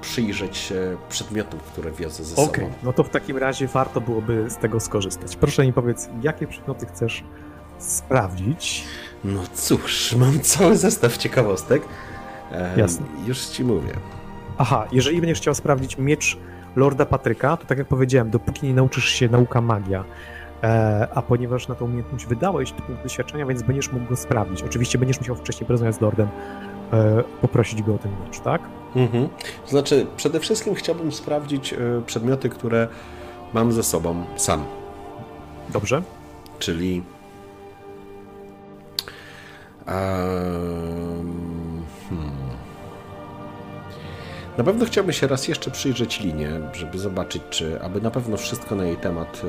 przyjrzeć się przedmiotom, które wiozę ze Okej, sobą. no to w takim razie warto byłoby z tego skorzystać. Proszę mi powiedz, jakie przedmioty chcesz sprawdzić. No cóż, mam cały zestaw ciekawostek. Jasne. Już ci mówię. Aha, jeżeli będziesz chciał sprawdzić miecz Lorda Patryka, to tak jak powiedziałem, dopóki nie nauczysz się nauka magia, e, a ponieważ na tą umiejętność wydałeś punkt doświadczenia, więc będziesz mógł go sprawdzić. Oczywiście będziesz musiał wcześniej porozmawiać z Lordem, e, poprosić go o ten miecz, tak? Mhm. To znaczy, przede wszystkim chciałbym sprawdzić e, przedmioty, które mam ze sobą sam. Dobrze? Czyli. Em, Na pewno chciałbym się raz jeszcze przyjrzeć linię, żeby zobaczyć, czy aby na pewno wszystko na jej temat,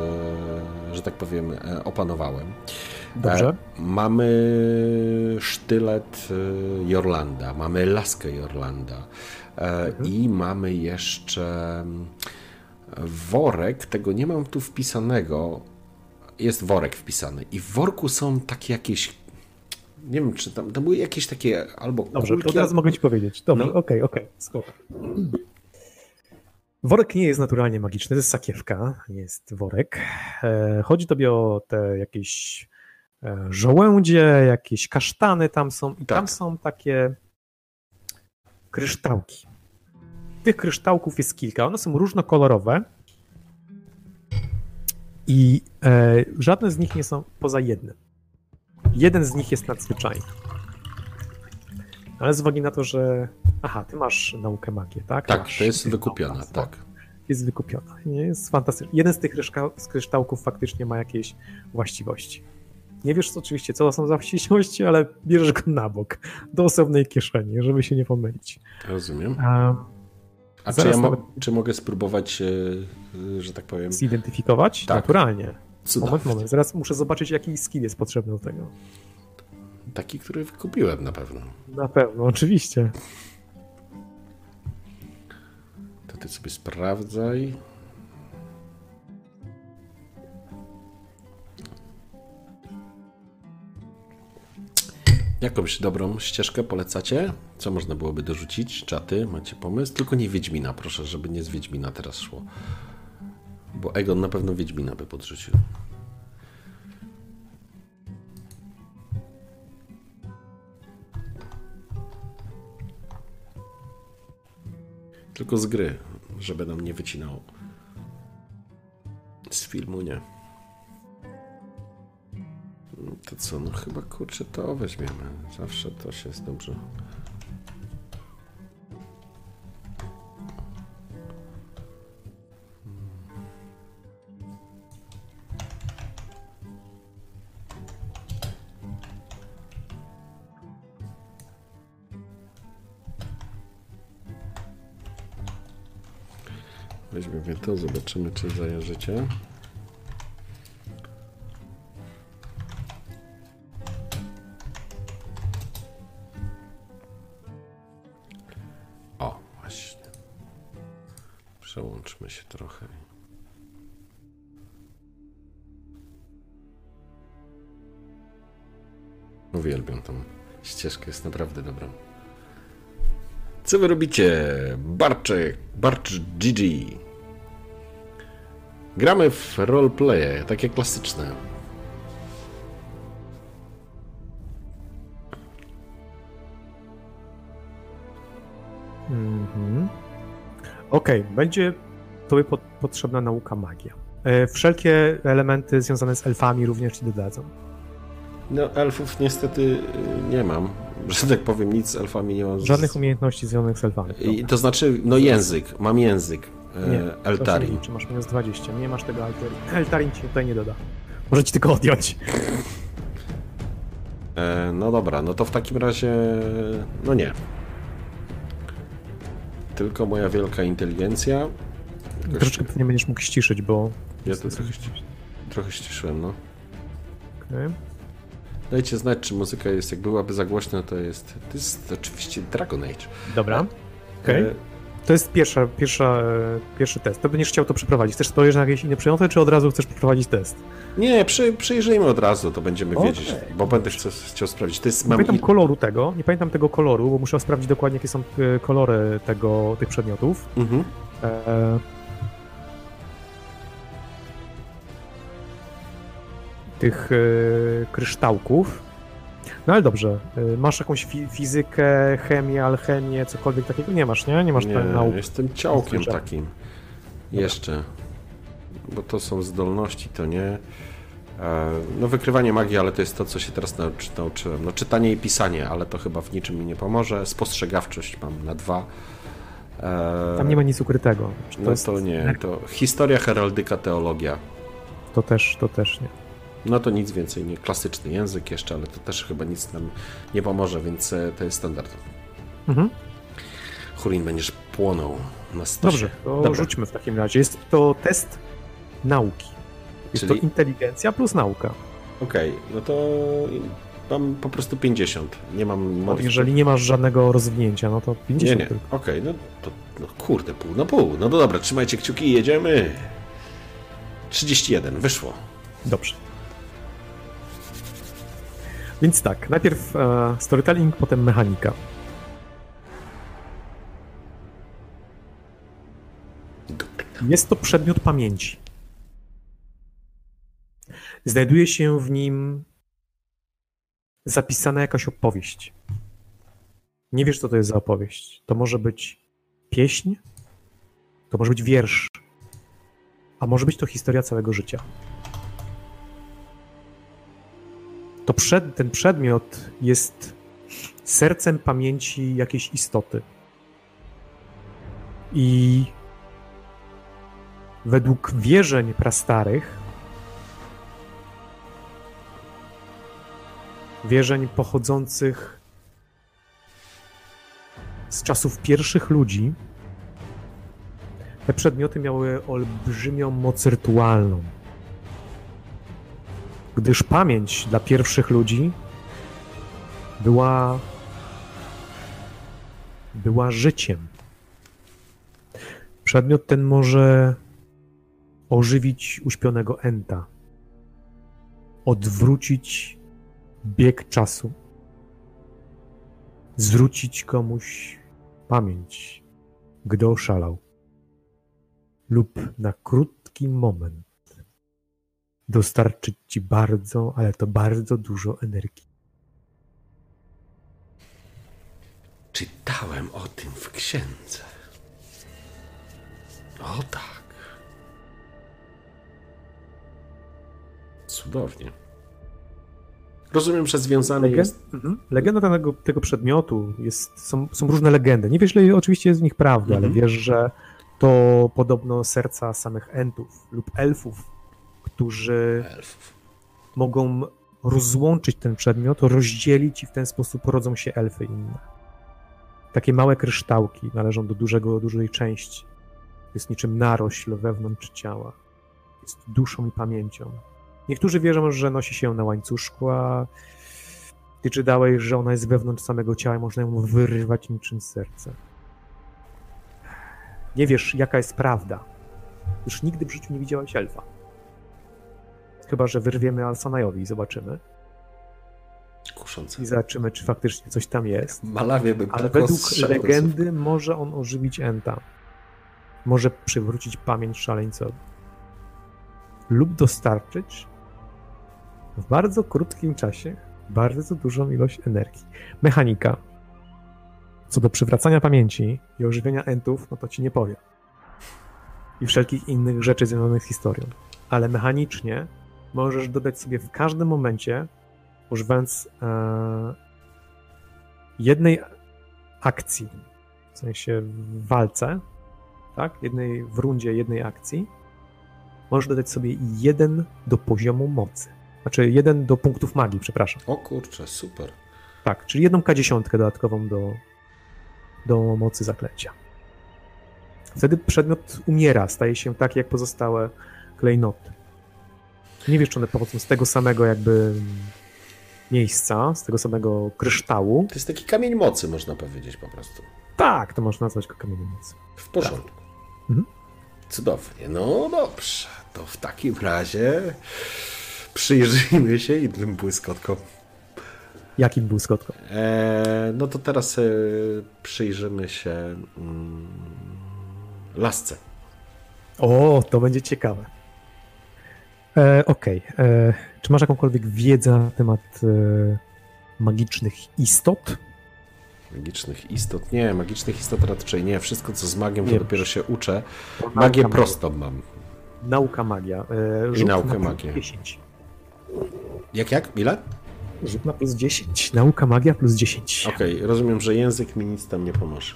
e, że tak powiem, e, opanowałem. Dobrze. E, Mamy sztylet Jorlanda, mamy laskę Jorlanda e, i mamy jeszcze mm, worek, tego nie mam tu wpisanego, jest worek wpisany i w worku są takie jakieś, nie wiem czy tam, to były jakieś takie albo Dobrze, to teraz mogę ci powiedzieć. Dobrze, No. okej, okej, spoko. Worek nie jest naturalnie magiczny, to jest sakiewka, nie jest worek. E, Chodzi tobie o te jakieś e, żołędzie, jakieś kasztany tam są i tam Tak. są takie kryształki. Tych kryształków jest kilka, one są różnokolorowe i e, żadne z nich nie są poza jednym. Jeden z nich jest nadzwyczajny. Ale z uwagi na to, że. Aha, ty masz naukę magii, tak? Tak, Masz to jest wykupiona, nauka, tak. Jest wykupiona. Nie, jest fantastyczny. Jeden z tych kryształków faktycznie ma jakieś właściwości. Nie wiesz co, oczywiście, co to są za właściwości, ale bierzesz go na bok, do osobnej kieszeni, żeby się nie pomylić. Rozumiem. Um, A czy, ja nawet- czy mogę spróbować, e, e, że tak powiem, zidentyfikować? Tak. Naturalnie. Cuda? Moment, moment. Zaraz muszę zobaczyć, jaki skill jest potrzebny do tego. Taki, który wykupiłem na pewno. Na pewno, oczywiście. To ty sobie sprawdzaj. Jakąś dobrą ścieżkę polecacie? Co można byłoby dorzucić? Czaty, macie pomysł? Tylko nie Wiedźmina, proszę, żeby nie z Wiedźmina teraz szło. Bo Egon na pewno Wiedźmina by podrzucił. Tylko z gry, żeby nam nie wycinało. Z filmu nie. To co, no chyba kurczę to weźmiemy. Zawsze to się jest dobrze. Weźmiemy to, zobaczymy czy zajarzycie. O, właśnie. Przełączmy się trochę. Uwielbiam tą ścieżkę, jest naprawdę dobra. Co wy robicie? Barczek, Barcz GG. Gramy w roleplaye, takie klasyczne. Mhm. Okej, będzie tobie po- potrzebna nauka magia. E, Wszelkie elementy związane z elfami również ci dodadzą. No, elfów niestety y, nie mam. Że tak powiem, nic z elfami nie mam. Żadnych umiejętności związanych z elfami. I, to znaczy, no język, mam język. Nie, Nie, się Eltarin. liczy, masz minus 20, nie masz tego Eltarin. Eltarin ci tutaj nie doda. Może ci tylko odjąć. E, no dobra, no to w takim razie, no nie. Tylko moja wielka inteligencja. Tylko Troszeczkę pewnie będziesz mógł ściszyć, bo... Ja to trochę, ści- trochę ściszyłem, no. Okej. Dajcie znać, czy muzyka jest, jak byłaby za głośna, to jest, to jest oczywiście Dragon Age. Dobra. Okej. E, To jest pierwsza, pierwsza, pierwszy test. To będziesz chciał to przeprowadzić. Chcesz spojrzeć na jakieś inne przedmioty, czy od razu chcesz przeprowadzić test? nie, przy, przyjrzyjmy od razu, to będziemy Okej. wiedzieć, bo będę chciał, chciał sprawdzić. To jest, Nie mam pamiętam koloru tego, nie pamiętam tego koloru, bo muszę sprawdzić dokładnie, jakie są e, kolory tego, tych przedmiotów. Mhm. E, tych e, kryształków. No ale dobrze, e, masz jakąś fi fizykę, chemię, alchemię, cokolwiek takiego? Nie masz, nie? Nie masz Nie, nauk. jestem ciałkiem takim. Jeszcze. Bo to są zdolności, to nie. E, No wykrywanie magii, ale to jest to, co się teraz nauczy, nauczyłem. No czytanie i pisanie, ale to chyba w niczym mi nie pomoże. Spostrzegawczość mam na dwa. E, Tam nie ma nic ukrytego. Czy To, No jest, to nie, to historia, heraldyka, teologia. to też, to też nie. No to nic więcej, nie klasyczny język jeszcze, ale to też chyba nic nam nie pomoże, więc e, to jest standard. Mhm. Hurin, będziesz płonął na stosie. Dobrze, to Dobra. rzućmy w takim razie. Jest to test nauki. Jest Czyli- to inteligencja plus nauka. Okej, no to mam po prostu 50. Nie mam modyfikacji. jeżeli nie masz żadnego rozwinięcia, no to Nie, 50 nie. tylko. Okej, no to no kurde, pół na pół. No to dobra, trzymajcie kciuki i jedziemy. 31, wyszło. Dobrze. Więc tak, najpierw e, storytelling, potem mechanika. Jest to przedmiot pamięci. Znajduje się w nim zapisana jakaś opowieść. Nie wiesz, co to jest za opowieść. To może być pieśń, to może być wiersz, a może być to historia całego życia. To przed, ten przedmiot jest sercem pamięci jakiejś istoty. I według wierzeń prastarych, wierzeń pochodzących z czasów pierwszych ludzi, te przedmioty miały olbrzymią moc rytualną. Gdyż pamięć dla pierwszych ludzi była była życiem. Przedmiot ten może ożywić uśpionego enta, odwrócić bieg czasu, zwrócić komuś pamięć, gdy oszalał, lub na krótki moment dostarczyć ci bardzo, ale to bardzo dużo energii. Czytałem o tym w księdze. O tak. Cudownie. Rozumiem, że związany Legend- jest. Mhm. Legenda tego, tego przedmiotu jest, są, są różne legendy. Nie wiesz, ile oczywiście jest w nich prawdy, ale Mhm. wiesz, że to podobno serca samych entów lub elfów, którzy Elfów. mogą rozłączyć ten przedmiot, rozdzielić i w ten sposób rodzą się elfy inne. Takie małe kryształki należą do dużego, dużej części. Jest niczym narośl wewnątrz ciała. Jest duszą i pamięcią. Niektórzy wierzą, że nosi się na łańcuszku, a ty czytałeś, że ona jest wewnątrz samego ciała i można ją wyrywać niczym serce. Nie wiesz, jaka jest prawda. Już nigdy w życiu nie widziałeś elfa. Chyba, że wyrwiemy Alsanajowi i zobaczymy. Kuszące. I zobaczymy, czy faktycznie coś tam jest. Malawie bym Ale według legendy może on ożywić Enta. Może przywrócić pamięć szaleńcowi. Lub dostarczyć w bardzo krótkim czasie bardzo dużą ilość energii. Mechanika. Co do przywracania pamięci i ożywienia Entów, no to ci nie powiem. I wszelkich innych rzeczy związanych z historią. Ale mechanicznie możesz dodać sobie w każdym momencie, używając e, jednej akcji, w sensie w walce, tak? Jednej, w rundzie jednej akcji, możesz dodać sobie jeden do poziomu mocy. Znaczy jeden do punktów magii, przepraszam. O kurczę, super. Tak, czyli jedną K10 dodatkową do, do mocy zaklęcia. Wtedy przedmiot umiera, staje się taki jak pozostałe klejnoty. Nie wiesz, czy one pochodzą z tego samego jakby miejsca, z tego samego kryształu. To jest taki kamień mocy, można powiedzieć po prostu. Tak, to można nazwać go kamieniem mocy. W porządku. Mhm. Cudownie. No dobrze. To w takim razie przyjrzyjmy się innym błyskotkom. Jakim był skotką? Eee, no to teraz e, przyjrzymy się mm, lasce. O, to będzie ciekawe. E, Okej. E, Czy masz jakąkolwiek wiedzę na temat e, magicznych istot? Magicznych istot? Nie, magicznych istot raczej nie. Wszystko, co z magiem, to Nie. dopiero się uczę. Magię prostą mam. Nauka magia. E, rzut naukę na magii. 10. Jak, jak? Ile? Rzut na plus 10. Nauka magia plus 10. Okej, rozumiem, że język mi nic tam nie pomoże.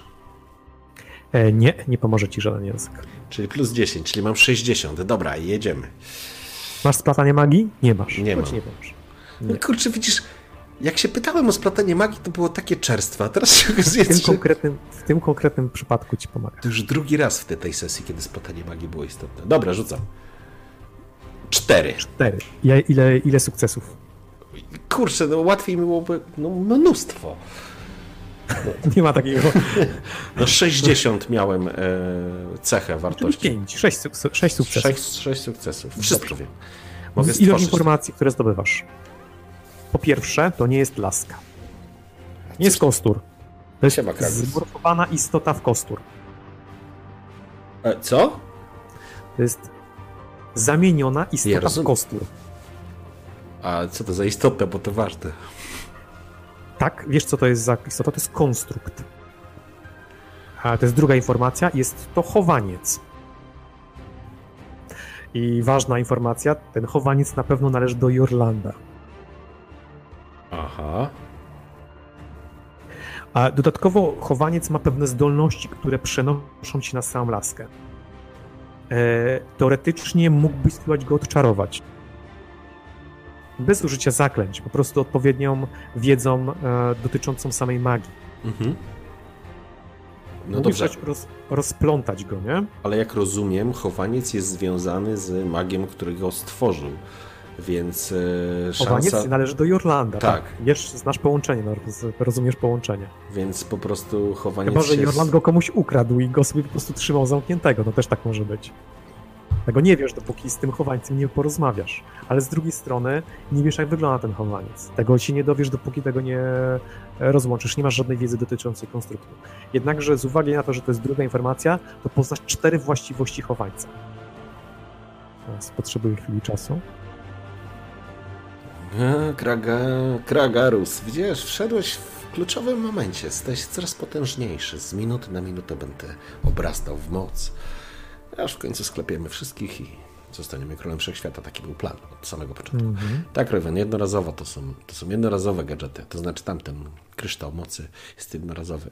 E, nie, nie pomoże ci żaden język. Czyli plus 10, czyli mam 60. Dobra, jedziemy. Masz splatanie magii? Nie masz. Nie Choć mam. nie masz. No Nie. kurczę, widzisz, jak się pytałem o splatanie magii, to było takie czerstwe, a teraz się W tym, okazuje, że... konkretnym, w tym konkretnym przypadku ci pomaga. To już drugi raz w tej, tej sesji, kiedy splatanie magii było istotne. Dobra, rzucam. Cztery. Cztery. Ja, ile, ile sukcesów? Kurczę, no łatwiej mi byłoby, no mnóstwo. Nie ma takiego. No 60 miałem e, cechę wartości. pięć. Sześć, suk- sześć sukcesów. Sześć, sześć sukcesów. Wszystko wiem. Mogę Z ilość informacji, które zdobywasz. Po pierwsze, to nie jest laska. Nie jest kostur. To jest zmorfowana istota w kostur. E, co? To jest zamieniona istota w kostur. A co to za istota, bo to ważne. Tak, wiesz co to jest za istota? To jest konstrukt. A to jest druga informacja, jest to chowaniec. I ważna informacja, ten chowaniec na pewno należy do Jorlanda. Aha. A dodatkowo chowaniec ma pewne zdolności, które przenoszą ci na samą laskę. E, teoretycznie mógłbyś spróbować go odczarować. Bez użycia zaklęć, po prostu odpowiednią wiedzą e, dotyczącą samej magii. Mhm. No Mógłbyś dobrze, roz, rozplątać go, nie? ale jak rozumiem, chowaniec jest związany z magiem, który go stworzył. Więc Chowaniec szansa... należy do Jorlanda. Tak. Wiesz, znasz połączenie, no, roz- rozumiesz połączenie. Więc po prostu chowaniec Chyba, że. Jorland go komuś ukradł i go sobie po prostu trzymał zamkniętego, no też tak może być. Tego nie wiesz, dopóki z tym chowańcem nie porozmawiasz. Ale z drugiej strony nie wiesz, jak wygląda ten chowaniec. Tego się nie dowiesz, dopóki tego nie e, rozłączysz. Nie masz żadnej wiedzy dotyczącej konstruktu. Jednakże z uwagi na to, że to jest druga informacja, to poznasz cztery właściwości chowańca. Teraz potrzebuję chwili czasu. A, Kraga... Kragarus, widzisz, wszedłeś w kluczowym momencie. Stałeś coraz potężniejszy. Z minuty na minutę będę obrastał w moc. Aż w końcu sklepiemy wszystkich i zostaniemy królem wszechświata. Taki był plan od samego początku. Mhm. Tak, Raven, jednorazowo to są, to są jednorazowe gadżety. To znaczy tamten kryształ mocy jest jednorazowy.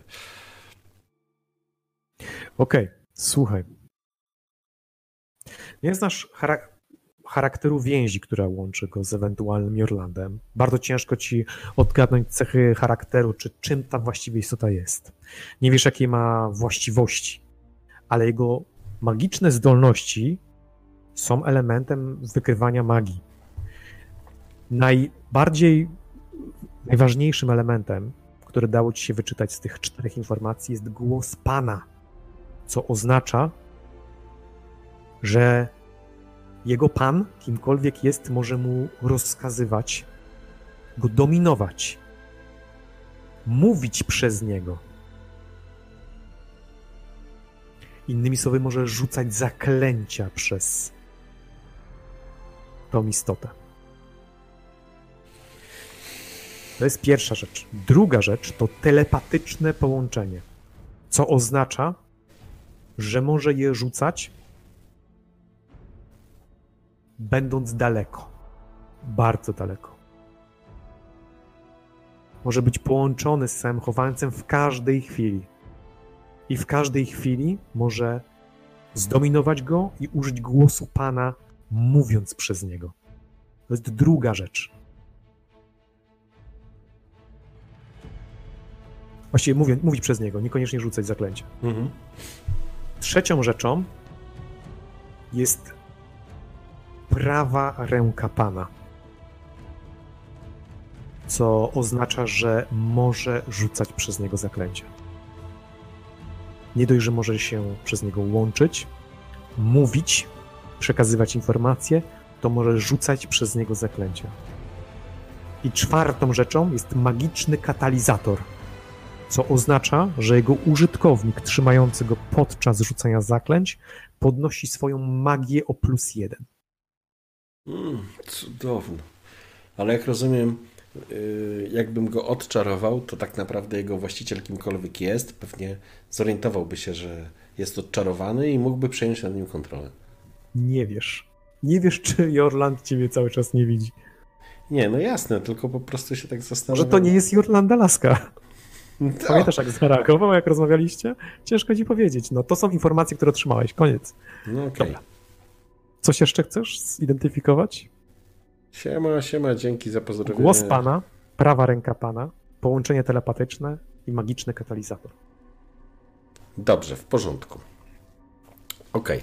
Okej, słuchaj. Nie znasz charak- charakteru więzi, która łączy go z ewentualnym Jorlandem. Bardzo ciężko ci odgadnąć cechy charakteru, czy czym ta właściwie istota jest. Nie wiesz, jakie ma właściwości, ale jego magiczne zdolności są elementem wykrywania magii. Najbardziej, najważniejszym elementem, który dało ci się wyczytać z tych czterech informacji, jest głos Pana co oznacza, że jego pan, kimkolwiek jest, może mu rozkazywać, go dominować, mówić przez niego. Innymi słowy, może rzucać zaklęcia przez tą istotę. To jest pierwsza rzecz. Druga rzecz to telepatyczne połączenie, co oznacza, że może je rzucać, będąc daleko. Bardzo daleko. Może być połączony z samym chowańcem w każdej chwili. I w każdej chwili może zdominować go i użyć głosu Pana, mówiąc przez niego. To jest druga rzecz. Właściwie mówię, mówić przez niego, niekoniecznie rzucać zaklęcia. Mhm. Trzecią rzeczą jest prawa ręka Pana. Co oznacza, że może rzucać przez niego zaklęcia. Nie dość, że może się przez niego łączyć, mówić, przekazywać informacje, to może rzucać przez niego zaklęcia. I czwartą rzeczą jest magiczny katalizator co oznacza, że jego użytkownik trzymający go podczas rzucania zaklęć podnosi swoją magię o plus jeden. Mm, cudowno. Ale jak rozumiem, jakbym go odczarował, to tak naprawdę jego właściciel kimkolwiek jest, pewnie zorientowałby się, że jest odczarowany i mógłby przejąć nad nim kontrolę. Nie wiesz. Nie wiesz, czy Jorland ciebie cały czas nie widzi. Nie, no jasne, tylko po prostu się tak zastanawiam. to nie jest Jorland Alaska. No, Pamiętasz, jak zareagował, jak rozmawialiście? Ciężko ci powiedzieć. No to są informacje, które otrzymałeś. Koniec. no okej. Dobra. Coś jeszcze chcesz zidentyfikować? Siema, siema, dzięki za pozdrowienie. Głos pana, prawa ręka pana, połączenie telepatyczne i magiczny katalizator. Dobrze, w porządku. Okej.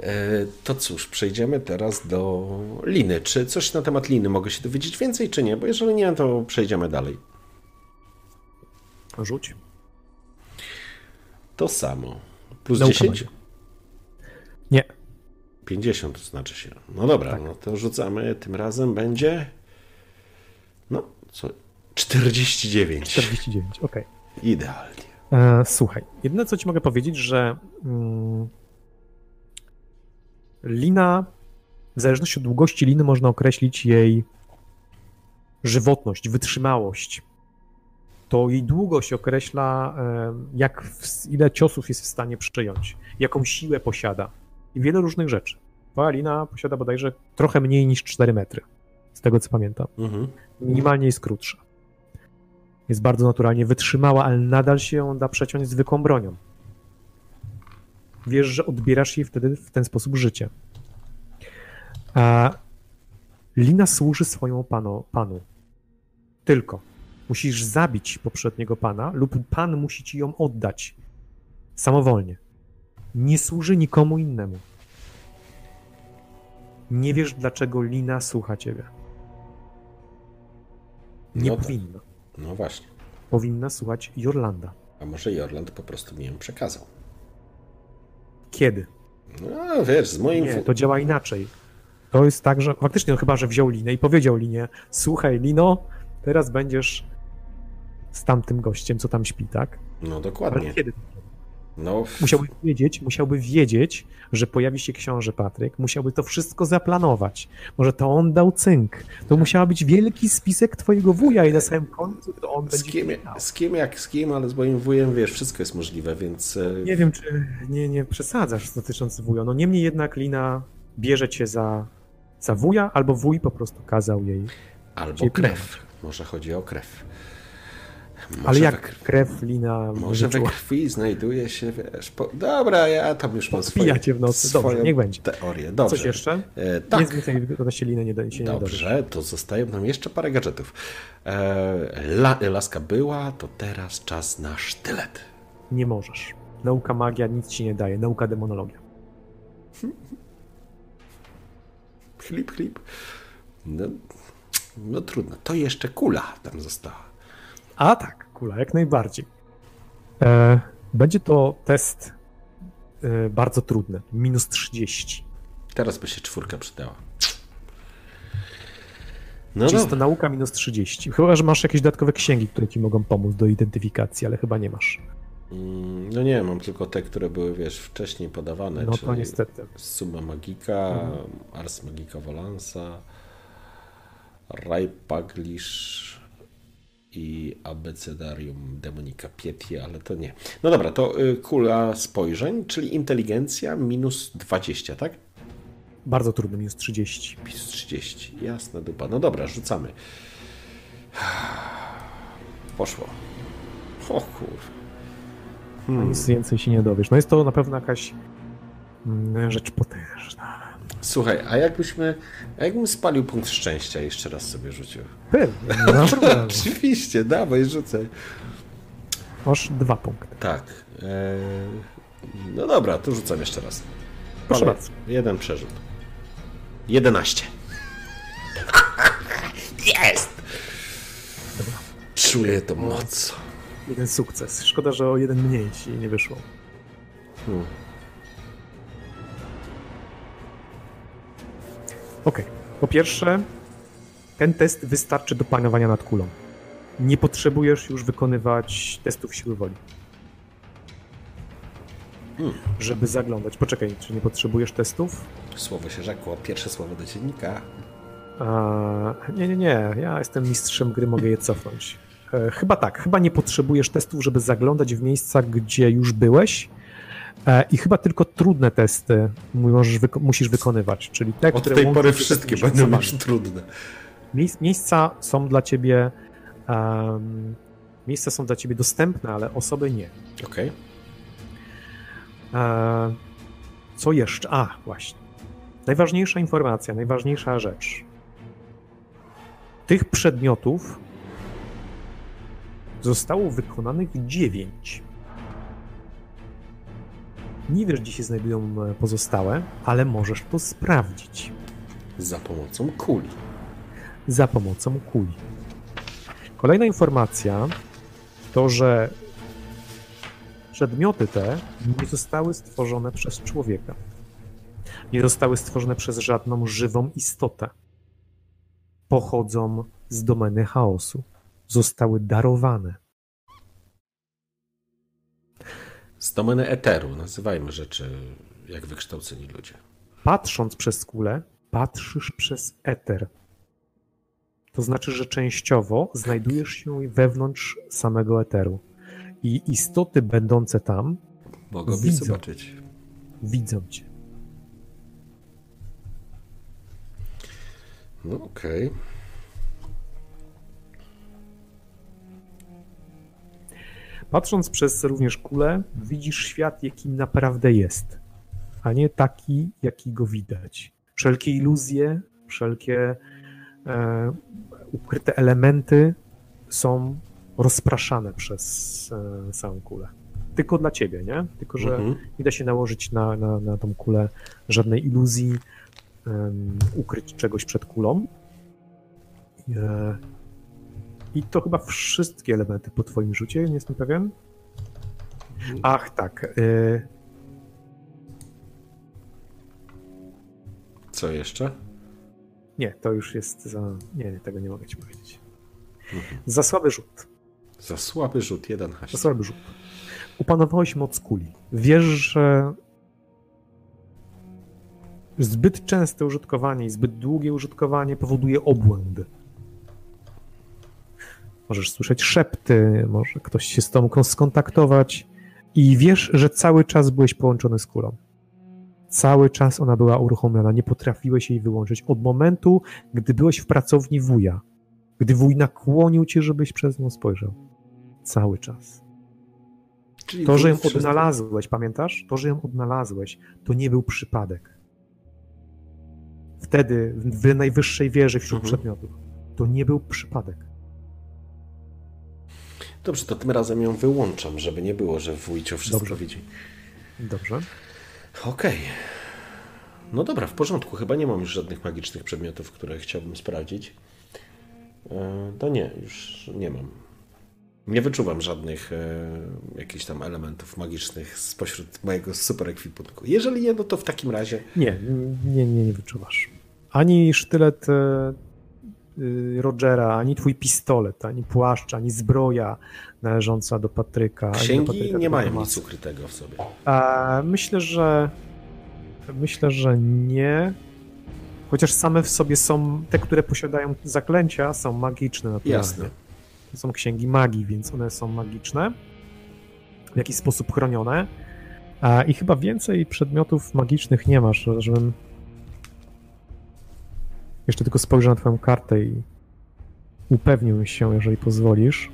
E, To cóż, przejdziemy teraz do liny. Czy coś na temat liny mogę się dowiedzieć więcej, czy nie? Bo jeżeli nie, to przejdziemy dalej. Rzuć. To samo. Plus Nauka 10? magia. Nie. 50 to znaczy się. No dobra, Tak. no to rzucamy. Tym razem będzie. No, co? 49. 49, okej. Idealnie. E, Słuchaj, jedyne co ci mogę powiedzieć, że mm, lina, w zależności od długości liny można określić jej żywotność, wytrzymałość. To jej długość określa, e, jak, ile ciosów jest w stanie przyjąć, jaką siłę posiada i wiele różnych rzeczy. Twoja lina posiada bodajże trochę mniej niż 4 metry, z tego co pamiętam Mhm. minimalnie jest krótsza. Jest bardzo naturalnie wytrzymała, ale nadal się ją da przeciąć zwykłą bronią. Wiesz, że odbierasz jej wtedy w ten sposób życie. A lina służy swojemu panu, panu. Tylko musisz zabić poprzedniego pana, lub pan musi ci ją oddać samowolnie. Nie służy nikomu innemu. Nie wiesz, dlaczego lina słucha ciebie. Nie No tak. powinna. No właśnie. Powinna słuchać Jorlanda. A może Jorland po prostu mi ją przekazał. Kiedy? No wiesz, z moim. Nie, to działa inaczej. To jest tak, że faktycznie, no chyba, że wziął linę i powiedział linie, słuchaj Lino, teraz będziesz z tamtym gościem, co tam śpi, tak? No Ale dokładnie. kiedy? No, Musiałby wiedzieć, musiałby wiedzieć, że pojawi się książę Patryk, musiałby to wszystko zaplanować. Może to on dał cynk. To musiał być wielki spisek twojego wuja i na samym końcu to on z kim, z kim jak z kim, ale z moim wujem, wiesz, wszystko jest możliwe, więc. e, Nie wiem, czy nie, nie przesadzasz dotyczący wuja. No niemniej jednak Lina bierze cię za, za wuja, albo wuj po prostu kazał jej. Albo krew. Może chodzi o krew. Może Ale we jak krwi- krew Lina Może we wyczuła? krwi znajduje się, wiesz. Po... Dobra, ja tam już mam Podpija swoje, w nocy. Dobrze, niech będzie. teorię. Dobrze. Coś jeszcze? E, Tak. Nic więcej odnośnie Liny nie, do- się nie. Dobrze, to zostaje nam jeszcze parę gadżetów. E, la, laska była, to teraz czas na sztylet. Nie możesz. Nauka magia nic ci nie daje. Nauka demonologia. Chlip, chlip. No, no trudno. To jeszcze kula tam została. A tak, kula, jak najbardziej. E, będzie to test e, bardzo trudny. Minus 30. Teraz by się czwórka przydała. No Czyli jest to dobra. nauka minus 30. Chyba, że masz jakieś dodatkowe księgi, które ci mogą pomóc do identyfikacji, ale chyba nie masz. Mm, No nie, mam tylko te, które były, wiesz, wcześniej podawane. No to niestety. Summa Magica, Mhm. Ars Magica Volansa, Raipaglish i Abecedarium Demonica Pieti, ale to nie. No dobra, to y, kula spojrzeń, czyli inteligencja minus 20, tak? Bardzo trudny, minus 30. Minus 30, jasna dupa. No dobra, rzucamy. Poszło. O kur... Hmm. Nic więcej się nie dowiesz. No jest to na pewno jakaś mm, rzecz potężna. Słuchaj, a jakbyśmy, a jakbym spalił punkt szczęścia jeszcze raz sobie rzucił? Pewnie, nie ma problemu. Oczywiście, dawaj, rzucaj. Masz dwa punkty. Tak. e, no dobra, to rzucam jeszcze raz. Proszę bardzo. Jeden przerzut. 11. Jest! Czuję to moc. Jeden sukces. Szkoda, że o jeden mniej ci nie wyszło. Hmm. Okej. Po pierwsze, ten test wystarczy do panowania nad kulą. Nie potrzebujesz już wykonywać testów siły woli. Hmm. Żeby zaglądać. Poczekaj, czy nie potrzebujesz testów? Słowo się rzekło. Pierwsze słowo do dziennika. A, nie, nie, nie. Ja jestem mistrzem gry, mogę je cofnąć. E, chyba tak. Chyba nie potrzebujesz testów, żeby zaglądać w miejsca, gdzie już byłeś. E, I chyba tylko trudne testy możesz musisz wykonywać, czyli te, Od które tej pory wszystkie będą już trudne. Miejsc, miejsca są dla ciebie em, miejsca są dla ciebie dostępne, ale osoby nie. Okej. E, co jeszcze? A, właśnie. Najważniejsza informacja, najważniejsza rzecz. Tych przedmiotów zostało wykonanych dziewięć. Nie wiesz, gdzie się znajdują e, pozostałe, ale możesz to sprawdzić Za pomocą kuli. za pomocą kuli. Kolejna informacja to, że przedmioty te nie zostały stworzone przez człowieka. Nie zostały stworzone przez żadną żywą istotę. Pochodzą z domeny chaosu. Zostały darowane. Z domeny eteru. Nazywajmy rzeczy jak wykształceni ludzie. Patrząc przez kulę, patrzysz przez eter. To znaczy, że częściowo znajdujesz się wewnątrz samego eteru. I istoty będące tam Mogą Widzę. zobaczyć. widzą cię. No okej. Patrząc przez również kulę, widzisz świat, jakim naprawdę jest, a nie taki, jaki go widać. Wszelkie iluzje, wszelkie e, ukryte elementy są rozpraszane przez e, całą kulę. Tylko dla ciebie, nie? Tylko, że Mhm. nie da się nałożyć na, na, na tą kulę żadnej iluzji, em, ukryć czegoś przed kulą. E, I to chyba wszystkie elementy po twoim rzucie, nie jestem pewien. Ach, tak. e, Co jeszcze? nie, to już jest za. Nie, nie, tego nie mogę ci powiedzieć. Mhm. Za słaby rzut. Za słaby rzut, jeden Za haść. słaby rzut. Upanowałeś moc kuli. Wiesz, że zbyt częste użytkowanie i zbyt długie użytkowanie powoduje obłęd. Możesz słyszeć szepty, może ktoś się z tobą skontaktować i wiesz, że cały czas byłeś połączony z kulą. Cały czas ona była uruchomiona, nie potrafiłeś jej wyłączyć. Od momentu, gdy byłeś w pracowni wuja, gdy wuj nakłonił cię, żebyś przez nią spojrzał. Cały czas. Czyli To, że ją odnalazłeś, pamiętasz? To, że ją odnalazłeś, to nie był przypadek. Wtedy, w najwyższej wieży wśród Mhm. przedmiotów, to nie był przypadek. Dobrze, to tym razem ją wyłączam, żeby nie było, że wujcio wszystko Dobrze. widzi. Dobrze. Okej. No dobra, w porządku. Chyba nie mam już żadnych magicznych przedmiotów, które chciałbym sprawdzić. E, To nie, już nie mam. Nie wyczuwam żadnych e, jakichś tam elementów magicznych spośród mojego super ekwipunku. Jeżeli nie, no to w takim razie Nie, nie, nie, nie wyczuwasz. Ani sztylet e, Rogera, ani twój pistolet, ani płaszcz, ani zbroja należąca do Patryka. ani do księgi Patryka, nie mają nic ukrytego w sobie. A, myślę, że myślę, że nie. Chociaż same w sobie są, te, które posiadają zaklęcia, są magiczne naturalnie. Jasne. To są księgi magii, więc one są magiczne. W jakiś sposób chronione. I chyba więcej przedmiotów magicznych nie masz, żebym jeszcze tylko spojrzę na twoją kartę i upewnił się, jeżeli pozwolisz.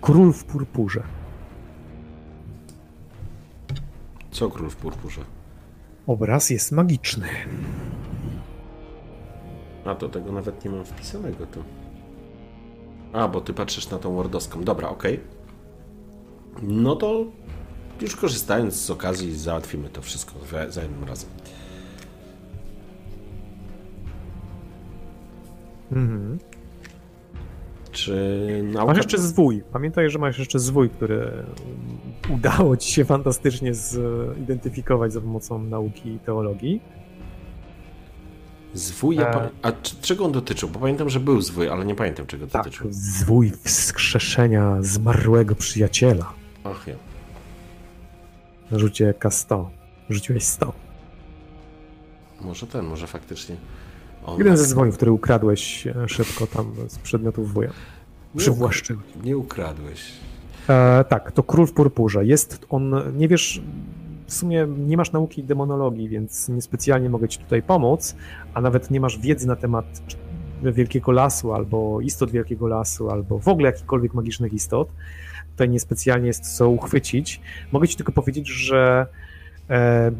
Król w purpurze. Co król w purpurze? Obraz jest magiczny. A to tego nawet nie mam wpisanego tu. A, bo ty patrzysz na tą wordowską. Dobra, okej. No to już korzystając z okazji załatwimy to wszystko za, jednym razem. Mhm. Czy Masz nauka... jeszcze zwój. Pamiętaj, że masz jeszcze zwój, który udało ci się fantastycznie zidentyfikować za pomocą nauki i teologii. Zwój, ja E. A czego on dotyczył? Bo pamiętam, że był zwój, ale nie pamiętam czego Tak, dotyczył. zwój wskrzeszenia zmarłego przyjaciela. Ach ja. Rzucie K100. Rzuciłeś 100. Może ten, może faktycznie. On Jeden ze dzwonów, który ukradłeś e, szybko tam z przedmiotów wuja. nie, Przywłaszczył. ukra- nie ukradłeś. E, tak, to król w purpurze. Jest on, nie wiesz, w sumie nie masz nauki demonologii, więc niespecjalnie mogę ci tutaj pomóc, a nawet nie masz wiedzy na temat wielkiego lasu, albo istot wielkiego lasu, albo w ogóle jakichkolwiek magicznych istot. Tutaj niespecjalnie jest co uchwycić. Mogę ci tylko powiedzieć, że, e,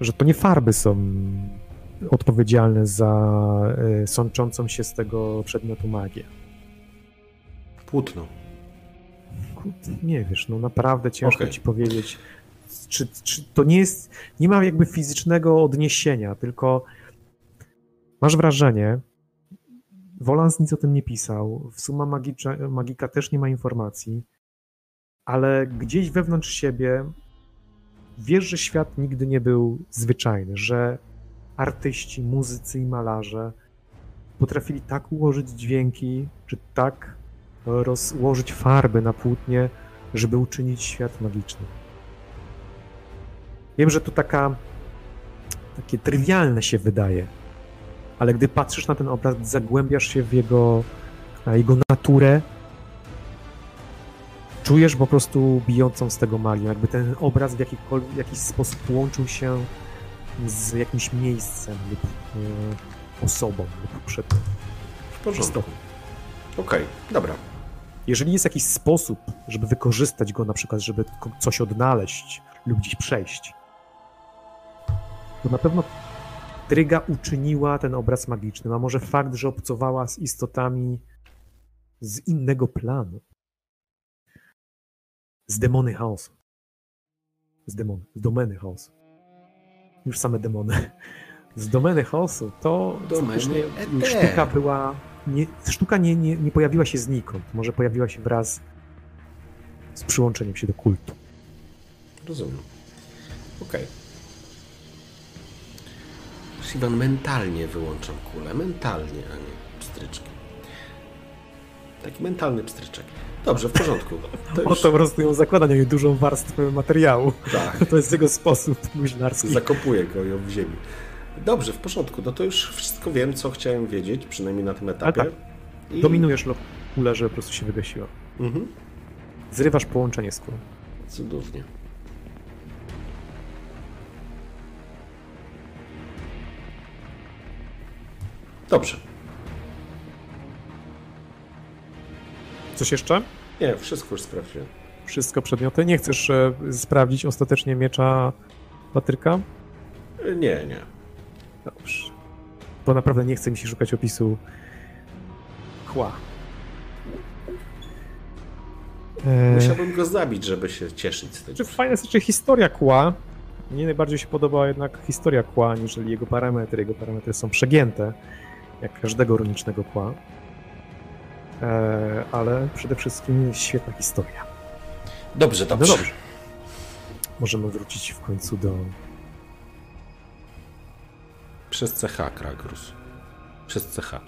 że to nie farby są odpowiedzialne za e, sączącą się z tego przedmiotu magię. Płótno. Nie wiesz, no naprawdę ciężko Okej. ci powiedzieć, czy, czy to nie jest, nie ma jakby fizycznego odniesienia, tylko masz wrażenie, Wolans nic o tym nie pisał, w Magicza, Magika też nie ma informacji, ale gdzieś wewnątrz siebie wiesz, że świat nigdy nie był zwyczajny, że artyści, muzycy i malarze potrafili tak ułożyć dźwięki, czy tak rozłożyć farby na płótnie, żeby uczynić świat magiczny. Wiem, że to taka takie trywialne się wydaje, ale gdy patrzysz na ten obraz, zagłębiasz się w jego, na jego naturę, czujesz po prostu bijącą z tego magię, jakby ten obraz w jakikolwiek, jakiś sposób łączył się z jakimś miejscem lub e, osobą lub przedmiotem. W porządku. Okej, dobra. Jeżeli jest jakiś sposób, żeby wykorzystać go, na przykład, żeby coś odnaleźć lub gdzieś przejść, to na pewno Tryga uczyniła ten obraz magicznym, a może fakt, że obcowała z istotami z innego planu. Z demony chaosu. Z demony, z domeny chaosu. Już same demony. Z domeny chaosu to Domeny sztuka była. Nie, sztuka nie, nie, nie pojawiła się znikąd. Może pojawiła się wraz z przyłączeniem się do kultu. Rozumiem. Okej. Siwan mentalnie wyłączam kulę. Mentalnie, a nie pstryczkiem. Taki mentalny pstryczek. Dobrze, w porządku. To O już to po prostu ją zakłada na niej dużą warstwę materiału. tak. To jest jego sposób guźlarski. Zakopuję go ją w ziemi. Dobrze, w porządku. No to już wszystko wiem, co chciałem wiedzieć, przynajmniej na tym etapie. tak. I... Dominujesz kulę, żeby po prostu się wygasiła. Mhm. Zrywasz połączenie z kulą. Cudownie. Dobrze. Coś jeszcze? Nie, wszystko już sprawdziłem. Wszystko przedmioty. Nie chcesz e, sprawdzić ostatecznie miecza Patryka? E, Nie, nie. Dobrze. Bo naprawdę nie chce mi się szukać opisu chła. E, Musiałbym go zabić, żeby się cieszyć z tego. Czy fajna jest jeszcze historia kła. Mnie najbardziej się podoba jednak historia kła, niżeli jego parametry. Jego parametry są przegięte, jak każdego runicznego kła. E, ale przede wszystkim świetna historia. Dobrze, No dobrze. dobrze. Możemy wrócić w końcu do. Przez CH, Kragrus. Przez CH.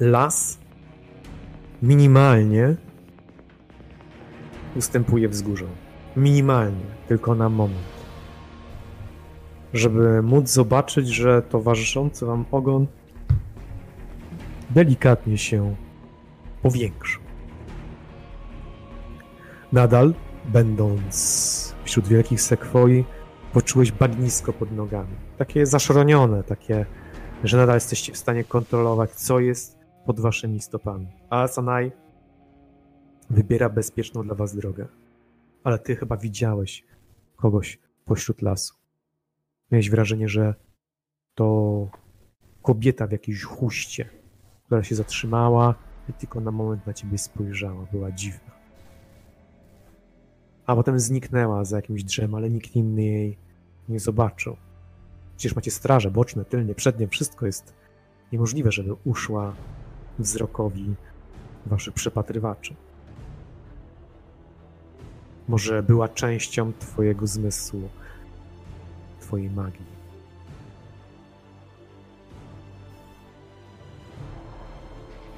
Las minimalnie ustępuje wzgórzom. Minimalnie, tylko na moment. Żeby móc zobaczyć, że towarzyszący wam ogon delikatnie się powiększył. Nadal, będąc wśród wielkich sekwoi, poczułeś bagnisko pod nogami. Takie zaszronione, takie, że nadal jesteście w stanie kontrolować, co jest pod waszymi stopami. A Sanai wybiera bezpieczną dla was drogę. Ale ty chyba widziałeś kogoś pośród lasu. Miałeś wrażenie, że to kobieta w jakiejś chuście, która się zatrzymała i tylko na moment na ciebie spojrzała. Była dziwna. A potem zniknęła za jakimś drzem, ale nikt inny jej nie zobaczył. Przecież macie straże boczne, tylnie, przednie, wszystko jest niemożliwe, żeby uszła wzrokowi waszych przepatrywaczy. Może była częścią twojego zmysłu, twojej magii.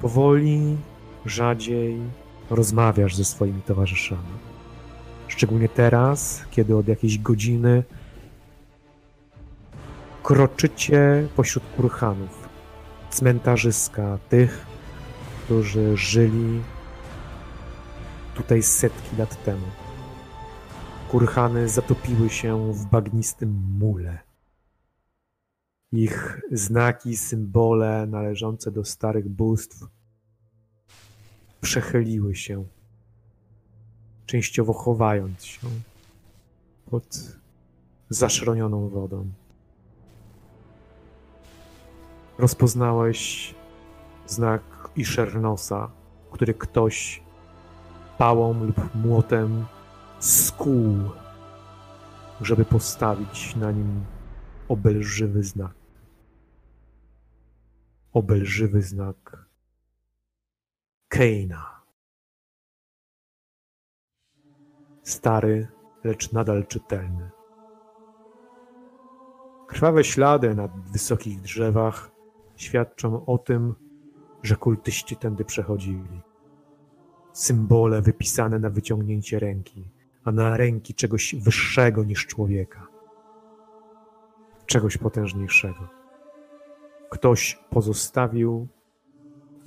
Powoli, rzadziej rozmawiasz ze swoimi towarzyszami. Szczególnie teraz, kiedy od jakiejś godziny kroczycie pośród kurhanów, cmentarzyska tych, którzy żyli tutaj setki lat temu. Kurhany zatopiły się w bagnistym mule. Ich znaki, symbole należące do starych bóstw przechyliły się, częściowo chowając się pod zaszronioną wodą. Rozpoznałeś znak Ishernosa, który ktoś pałą lub młotem skół, żeby postawić na nim obelżywy znak. Obelżywy znak Keina. Stary, lecz nadal czytelny. Krwawe ślady na wysokich drzewach świadczą o tym, że kultyści tędy przechodzili. Symbole wypisane na wyciągnięcie ręki, a na ręki czegoś wyższego niż człowieka. Czegoś potężniejszego. Ktoś pozostawił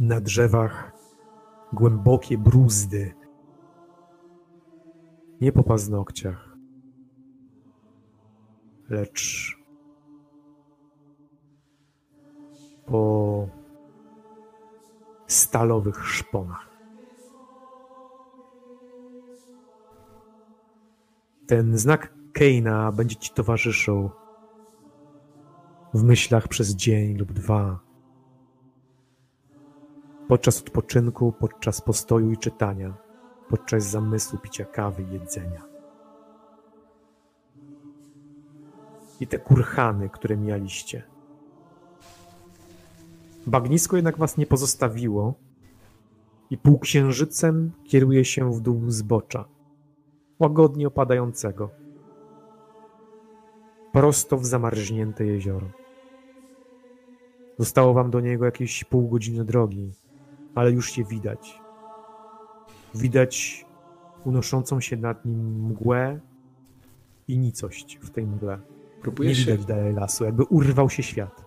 na drzewach głębokie bruzdy. Nie po paznokciach, lecz po stalowych szponach. Ten znak Keina będzie ci towarzyszył w myślach przez dzień lub dwa. Podczas odpoczynku, podczas postoju i czytania, podczas zamysłu picia kawy i jedzenia. I te kurhany, które mieliście. Bagnisko jednak was nie pozostawiło i półksiężycem kieruje się w dół zbocza, łagodnie opadającego, prosto w zamarznięte jezioro. Zostało wam do niego jakieś pół godziny drogi, ale już je widać. Widać unoszącą się nad nim mgłę i nicość w tej mgle. Próbuję Nie się, widać dalej lasu, jakby urwał się świat.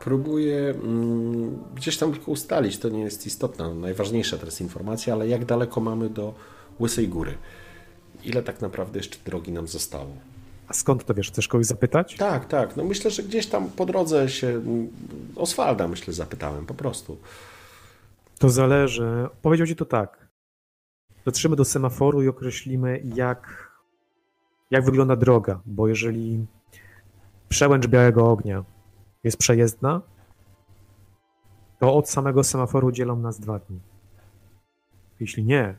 Próbuję mm, gdzieś tam tylko ustalić, to nie jest istotna, najważniejsza teraz informacja, ale jak daleko mamy do Łysej Góry? Ile tak naprawdę jeszcze drogi nam zostało? A skąd to wiesz? Chcesz kogoś zapytać? Tak, tak. No myślę, że gdzieś tam po drodze się mm, Oswalda, myślę, zapytałem po prostu. To zależy. Powiedział ci to tak. Dotrzemy do semaforu i określimy, jak, jak wygląda droga, bo jeżeli przełęcz Białego Ognia jest przejezdna, to od samego semaforu dzielą nas dwa dni. Jeśli nie,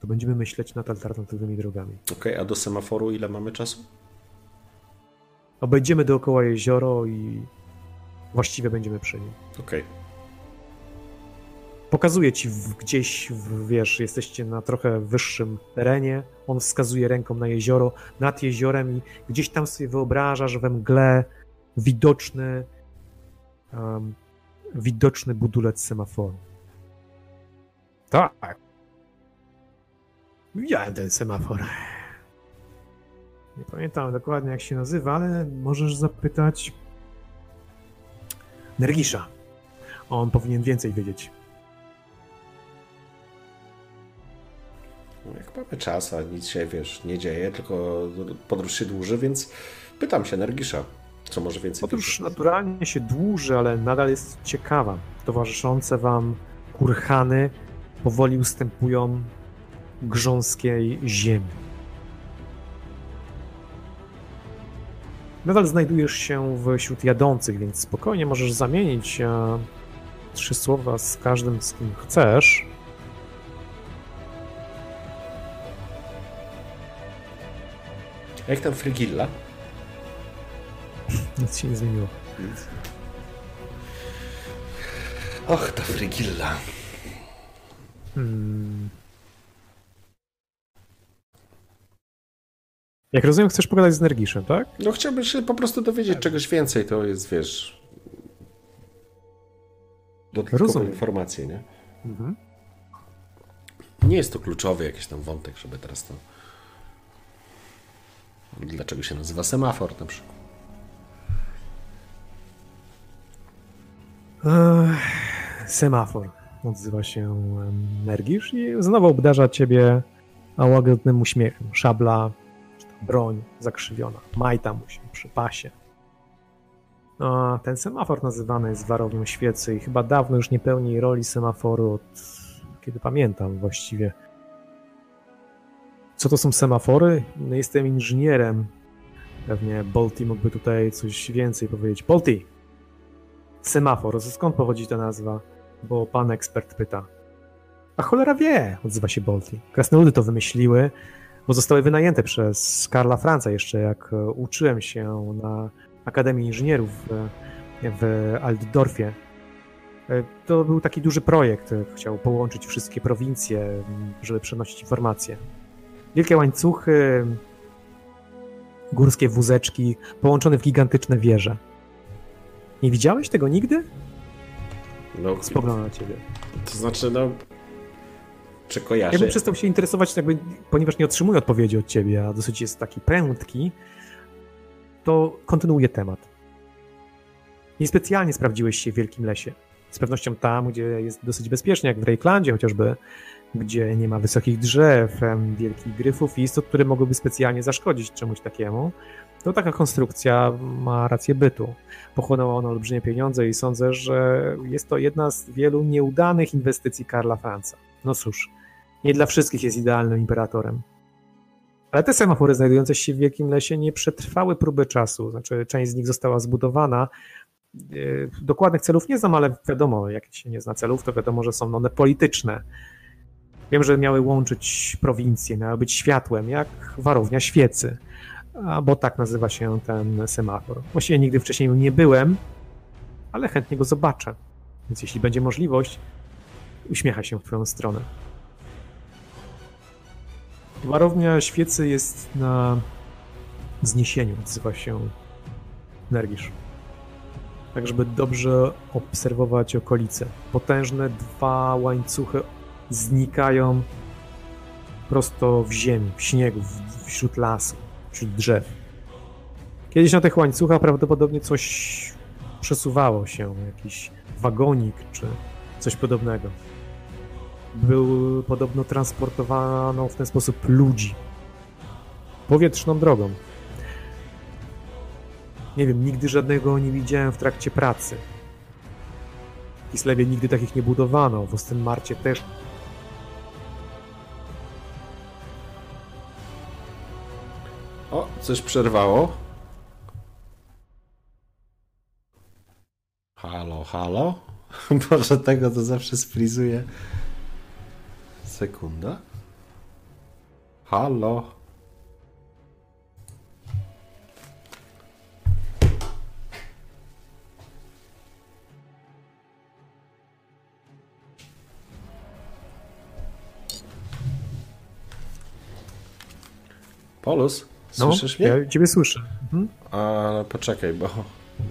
to będziemy myśleć nad alternatywnymi drogami. Okej, a do semaforu ile mamy czasu? Obejdziemy dookoła jezioro i właściwie będziemy przy nim. Okej. Pokazuje ci w, gdzieś, w, wiesz, jesteście na trochę wyższym terenie. On wskazuje ręką na jezioro, nad jeziorem i gdzieś tam sobie wyobrażasz we mgle widoczny, um, widoczny budulec semaforu. Tak. Widziałem ten semafor. Nie pamiętam dokładnie jak się nazywa, ale możesz zapytać Nergisza. On powinien więcej wiedzieć. Jak mamy czas, a nic się, wiesz, nie dzieje, tylko podróż się dłuży, więc pytam się Nergisza, co może więcej wiedzieć. naturalnie się dłuży, ale nadal jest ciekawa. Towarzyszące wam kurhany powoli ustępują grząskiej ziemi. Nadal znajdujesz się wśród jadących, więc spokojnie możesz zamienić e, trzy słowa z każdym, z kim chcesz. Jak tam Frigilla? Nic się nie zmieniło. Och, ta Frigilla. Hmm. Jak rozumiem, chcesz pogadać z Nergiszem, tak? No chciałbym się po prostu dowiedzieć czegoś więcej, to jest, wiesz... Dodatkowe Rozumiem. informacje, nie? Mhm. Nie jest to kluczowy jakiś tam wątek, żeby teraz to... Dlaczego się nazywa semafor na przykład? Semafor, odzywa się Nergisz i znowu obdarza ciebie łagodnym uśmiechem. Szabla, broń zakrzywiona, majta mu się przy pasie. A ten semafor nazywany jest warownią świecy i chyba dawno już nie pełni roli semaforu od kiedy pamiętam właściwie. Co to są semafory? No, jestem inżynierem. Pewnie Bolti mógłby tutaj coś więcej powiedzieć. Bolti! Semafor, skąd pochodzi ta nazwa? Bo pan ekspert pyta. A cholera wie, odzywa się Bolti. Krasnoludy to wymyśliły, bo zostały wynajęte przez Karla Franca jeszcze jak e, uczyłem się na Akademii Inżynierów w, w Altdorfie. E, To był taki duży projekt, e, chciał połączyć wszystkie prowincje, m, żeby przenosić informacje. Wielkie łańcuchy, górskie wózeczki, połączone w gigantyczne wieże. Nie widziałeś tego nigdy? No, Spoglądam na ciebie. to znaczy, no... Czy kojarzę? Jakbym przestał się interesować, jakby, ponieważ nie otrzymuję odpowiedzi od ciebie, a dosyć jest taki prędki, to kontynuuję temat. Niespecjalnie sprawdziłeś się w Wielkim Lesie. Z pewnością tam, gdzie jest dosyć bezpiecznie, jak w Rejklandzie chociażby, gdzie nie ma wysokich drzew, wielkich gryfów i istot, które mogłyby specjalnie zaszkodzić czemuś takiemu, to taka konstrukcja ma rację bytu. Pochłonęła ona olbrzymie pieniądze i sądzę, że jest to jedna z wielu nieudanych inwestycji Karla Franca. No cóż, nie dla wszystkich jest idealnym imperatorem. Ale te semafory znajdujące się w Wielkim Lesie nie przetrwały próby czasu. Znaczy, część z nich została zbudowana. Yy, Dokładnych celów nie znam, ale wiadomo, jak się nie zna celów, to wiadomo, że są one polityczne. Wiem, że miały łączyć prowincje, miały być światłem, jak warownia świecy. Bo tak nazywa się ten semafor. Właściwie nigdy wcześniej nie byłem, ale chętnie go zobaczę. Więc jeśli będzie możliwość, uśmiecha się w twoją stronę. Warownia świecy jest na wzniesieniu, nazywa się Nergisz. Tak, żeby dobrze obserwować okolice. Potężne dwa łańcuchy znikają prosto w ziemi, w śniegu, wśród lasu, wśród drzew. Kiedyś na tych łańcuchach prawdopodobnie coś przesuwało się, jakiś wagonik czy coś podobnego. Był podobno transportowano w ten sposób ludzi powietrzną drogą. Nie wiem, nigdy żadnego nie widziałem w trakcie pracy. W Kislewie nigdy takich nie budowano, w Ostenmarcie też. O, coś przerwało. Halo, halo? Może tego to zawsze sfrizuje. Sekunda. Halo. Polus, No, słyszysz mnie? ja ciebie słyszę. Mhm. Ale poczekaj, bo,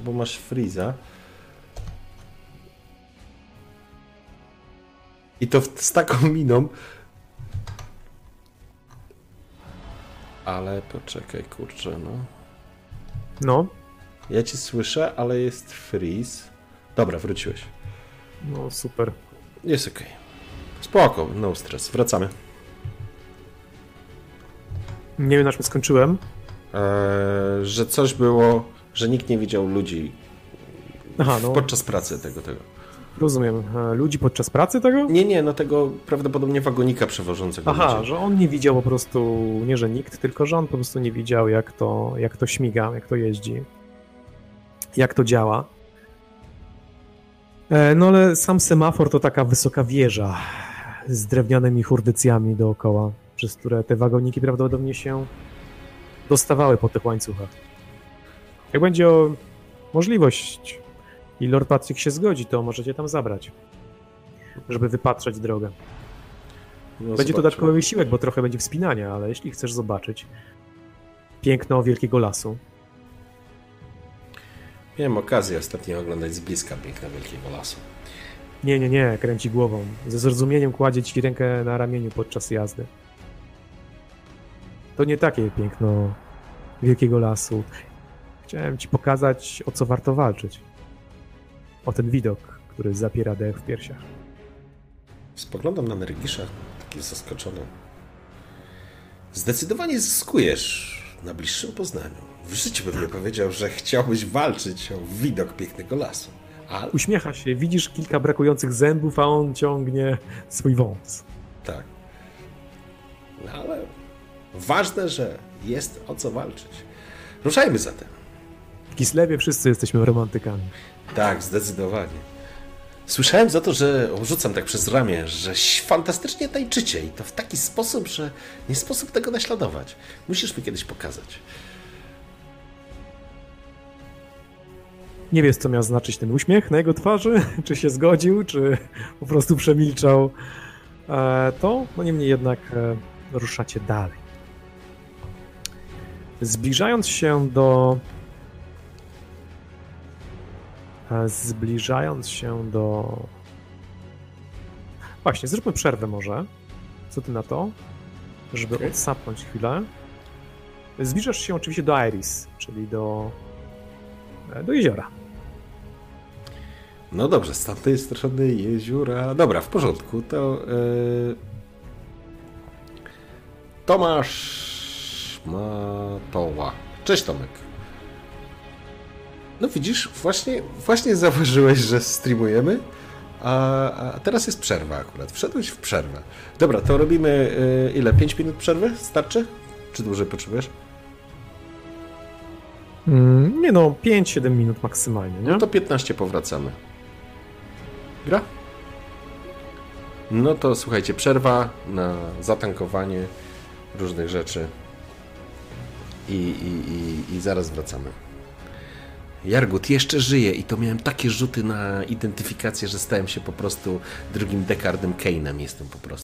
bo masz friza. I to w, z taką miną. Ale poczekaj, kurczę, no. No, Ja cię słyszę, ale jest freeze. Dobra, wróciłeś. no super. Jest okej. Spoko, no stres. Wracamy. Nie wiem, na czym skończyłem. Eee, że coś było, że nikt nie widział ludzi Aha, no, podczas pracy tego, tego. rozumiem. E, Ludzi podczas pracy tego? Nie, nie, no tego prawdopodobnie wagonika przewożącego Aha, ludzi. że on nie widział po prostu, nie że nikt, tylko że on po prostu nie widział, jak to, jak to śmiga, jak to jeździ, jak to działa. E, No ale sam semafor to taka wysoka wieża z drewnianymi hurdycjami dookoła, przez które te wagoniki prawdopodobnie się dostawały po tych łańcuchach. Jak będzie o możliwość i Lord Patrick się zgodzi, to możecie tam zabrać, żeby wypatrzeć drogę. No, Będzie zobaczymy. dodatkowy wysiłek, bo trochę będzie wspinania, ale jeśli chcesz zobaczyć, piękno wielkiego lasu. Miałem okazję ostatnio oglądać z bliska piękna Wielkiego Lasu. Nie, nie, nie, kręci głową. Ze zrozumieniem kładzie ci rękę na ramieniu podczas jazdy. To nie takie piękno wielkiego lasu. Chciałem ci pokazać, o co warto walczyć. O ten widok, który zapiera dech w piersiach. Spoglądam na Mergisza, taki zaskoczony. Zdecydowanie zyskujesz na bliższym poznaniu. W życiu bym nie powiedział, że chciałbyś walczyć o widok pięknego lasu. Ale Uśmiecha się, widzisz kilka brakujących zębów, a on ciągnie swój wąs. tak. No ale ważne, że jest o co walczyć. Ruszajmy zatem. W Kislewie wszyscy jesteśmy romantykami. Tak, zdecydowanie. Słyszałem za to, że rzucam tak przez ramię, że fantastycznie tańczycie i to w taki sposób, że nie sposób tego naśladować. Musisz mi kiedyś pokazać. Nie wiesz, co miał znaczyć ten uśmiech na jego twarzy, czy się zgodził, czy po prostu przemilczał e, to. No niemniej jednak e, ruszacie dalej. Zbliżając się do. E, zbliżając się do. Właśnie, zróbmy przerwę może. Co ty na to? Żeby Okej. odsapnąć chwilę. Zbliżasz się oczywiście do Iris, czyli do, e, do jeziora. No dobrze, z tamtej strony jeziora. Dobra, w porządku. To. Yy... Tomasz Matoła. Cześć Tomek. No widzisz, właśnie, właśnie zauważyłeś, że streamujemy, a, a teraz jest przerwa akurat. Wszedłeś w przerwę. Dobra, to robimy yy, ile? 5 minut przerwy? Starczy? Czy dłużej potrzebujesz? Mm, nie no, 5-7 minut maksymalnie, nie? No to 15 powracamy. Gra? No to słuchajcie, przerwa na zatankowanie różnych rzeczy i, i, i, i zaraz wracamy. Jargut jeszcze żyje i to miałem takie rzuty na identyfikację, że stałem się po prostu drugim Dekardem Kane'em jestem po prostu.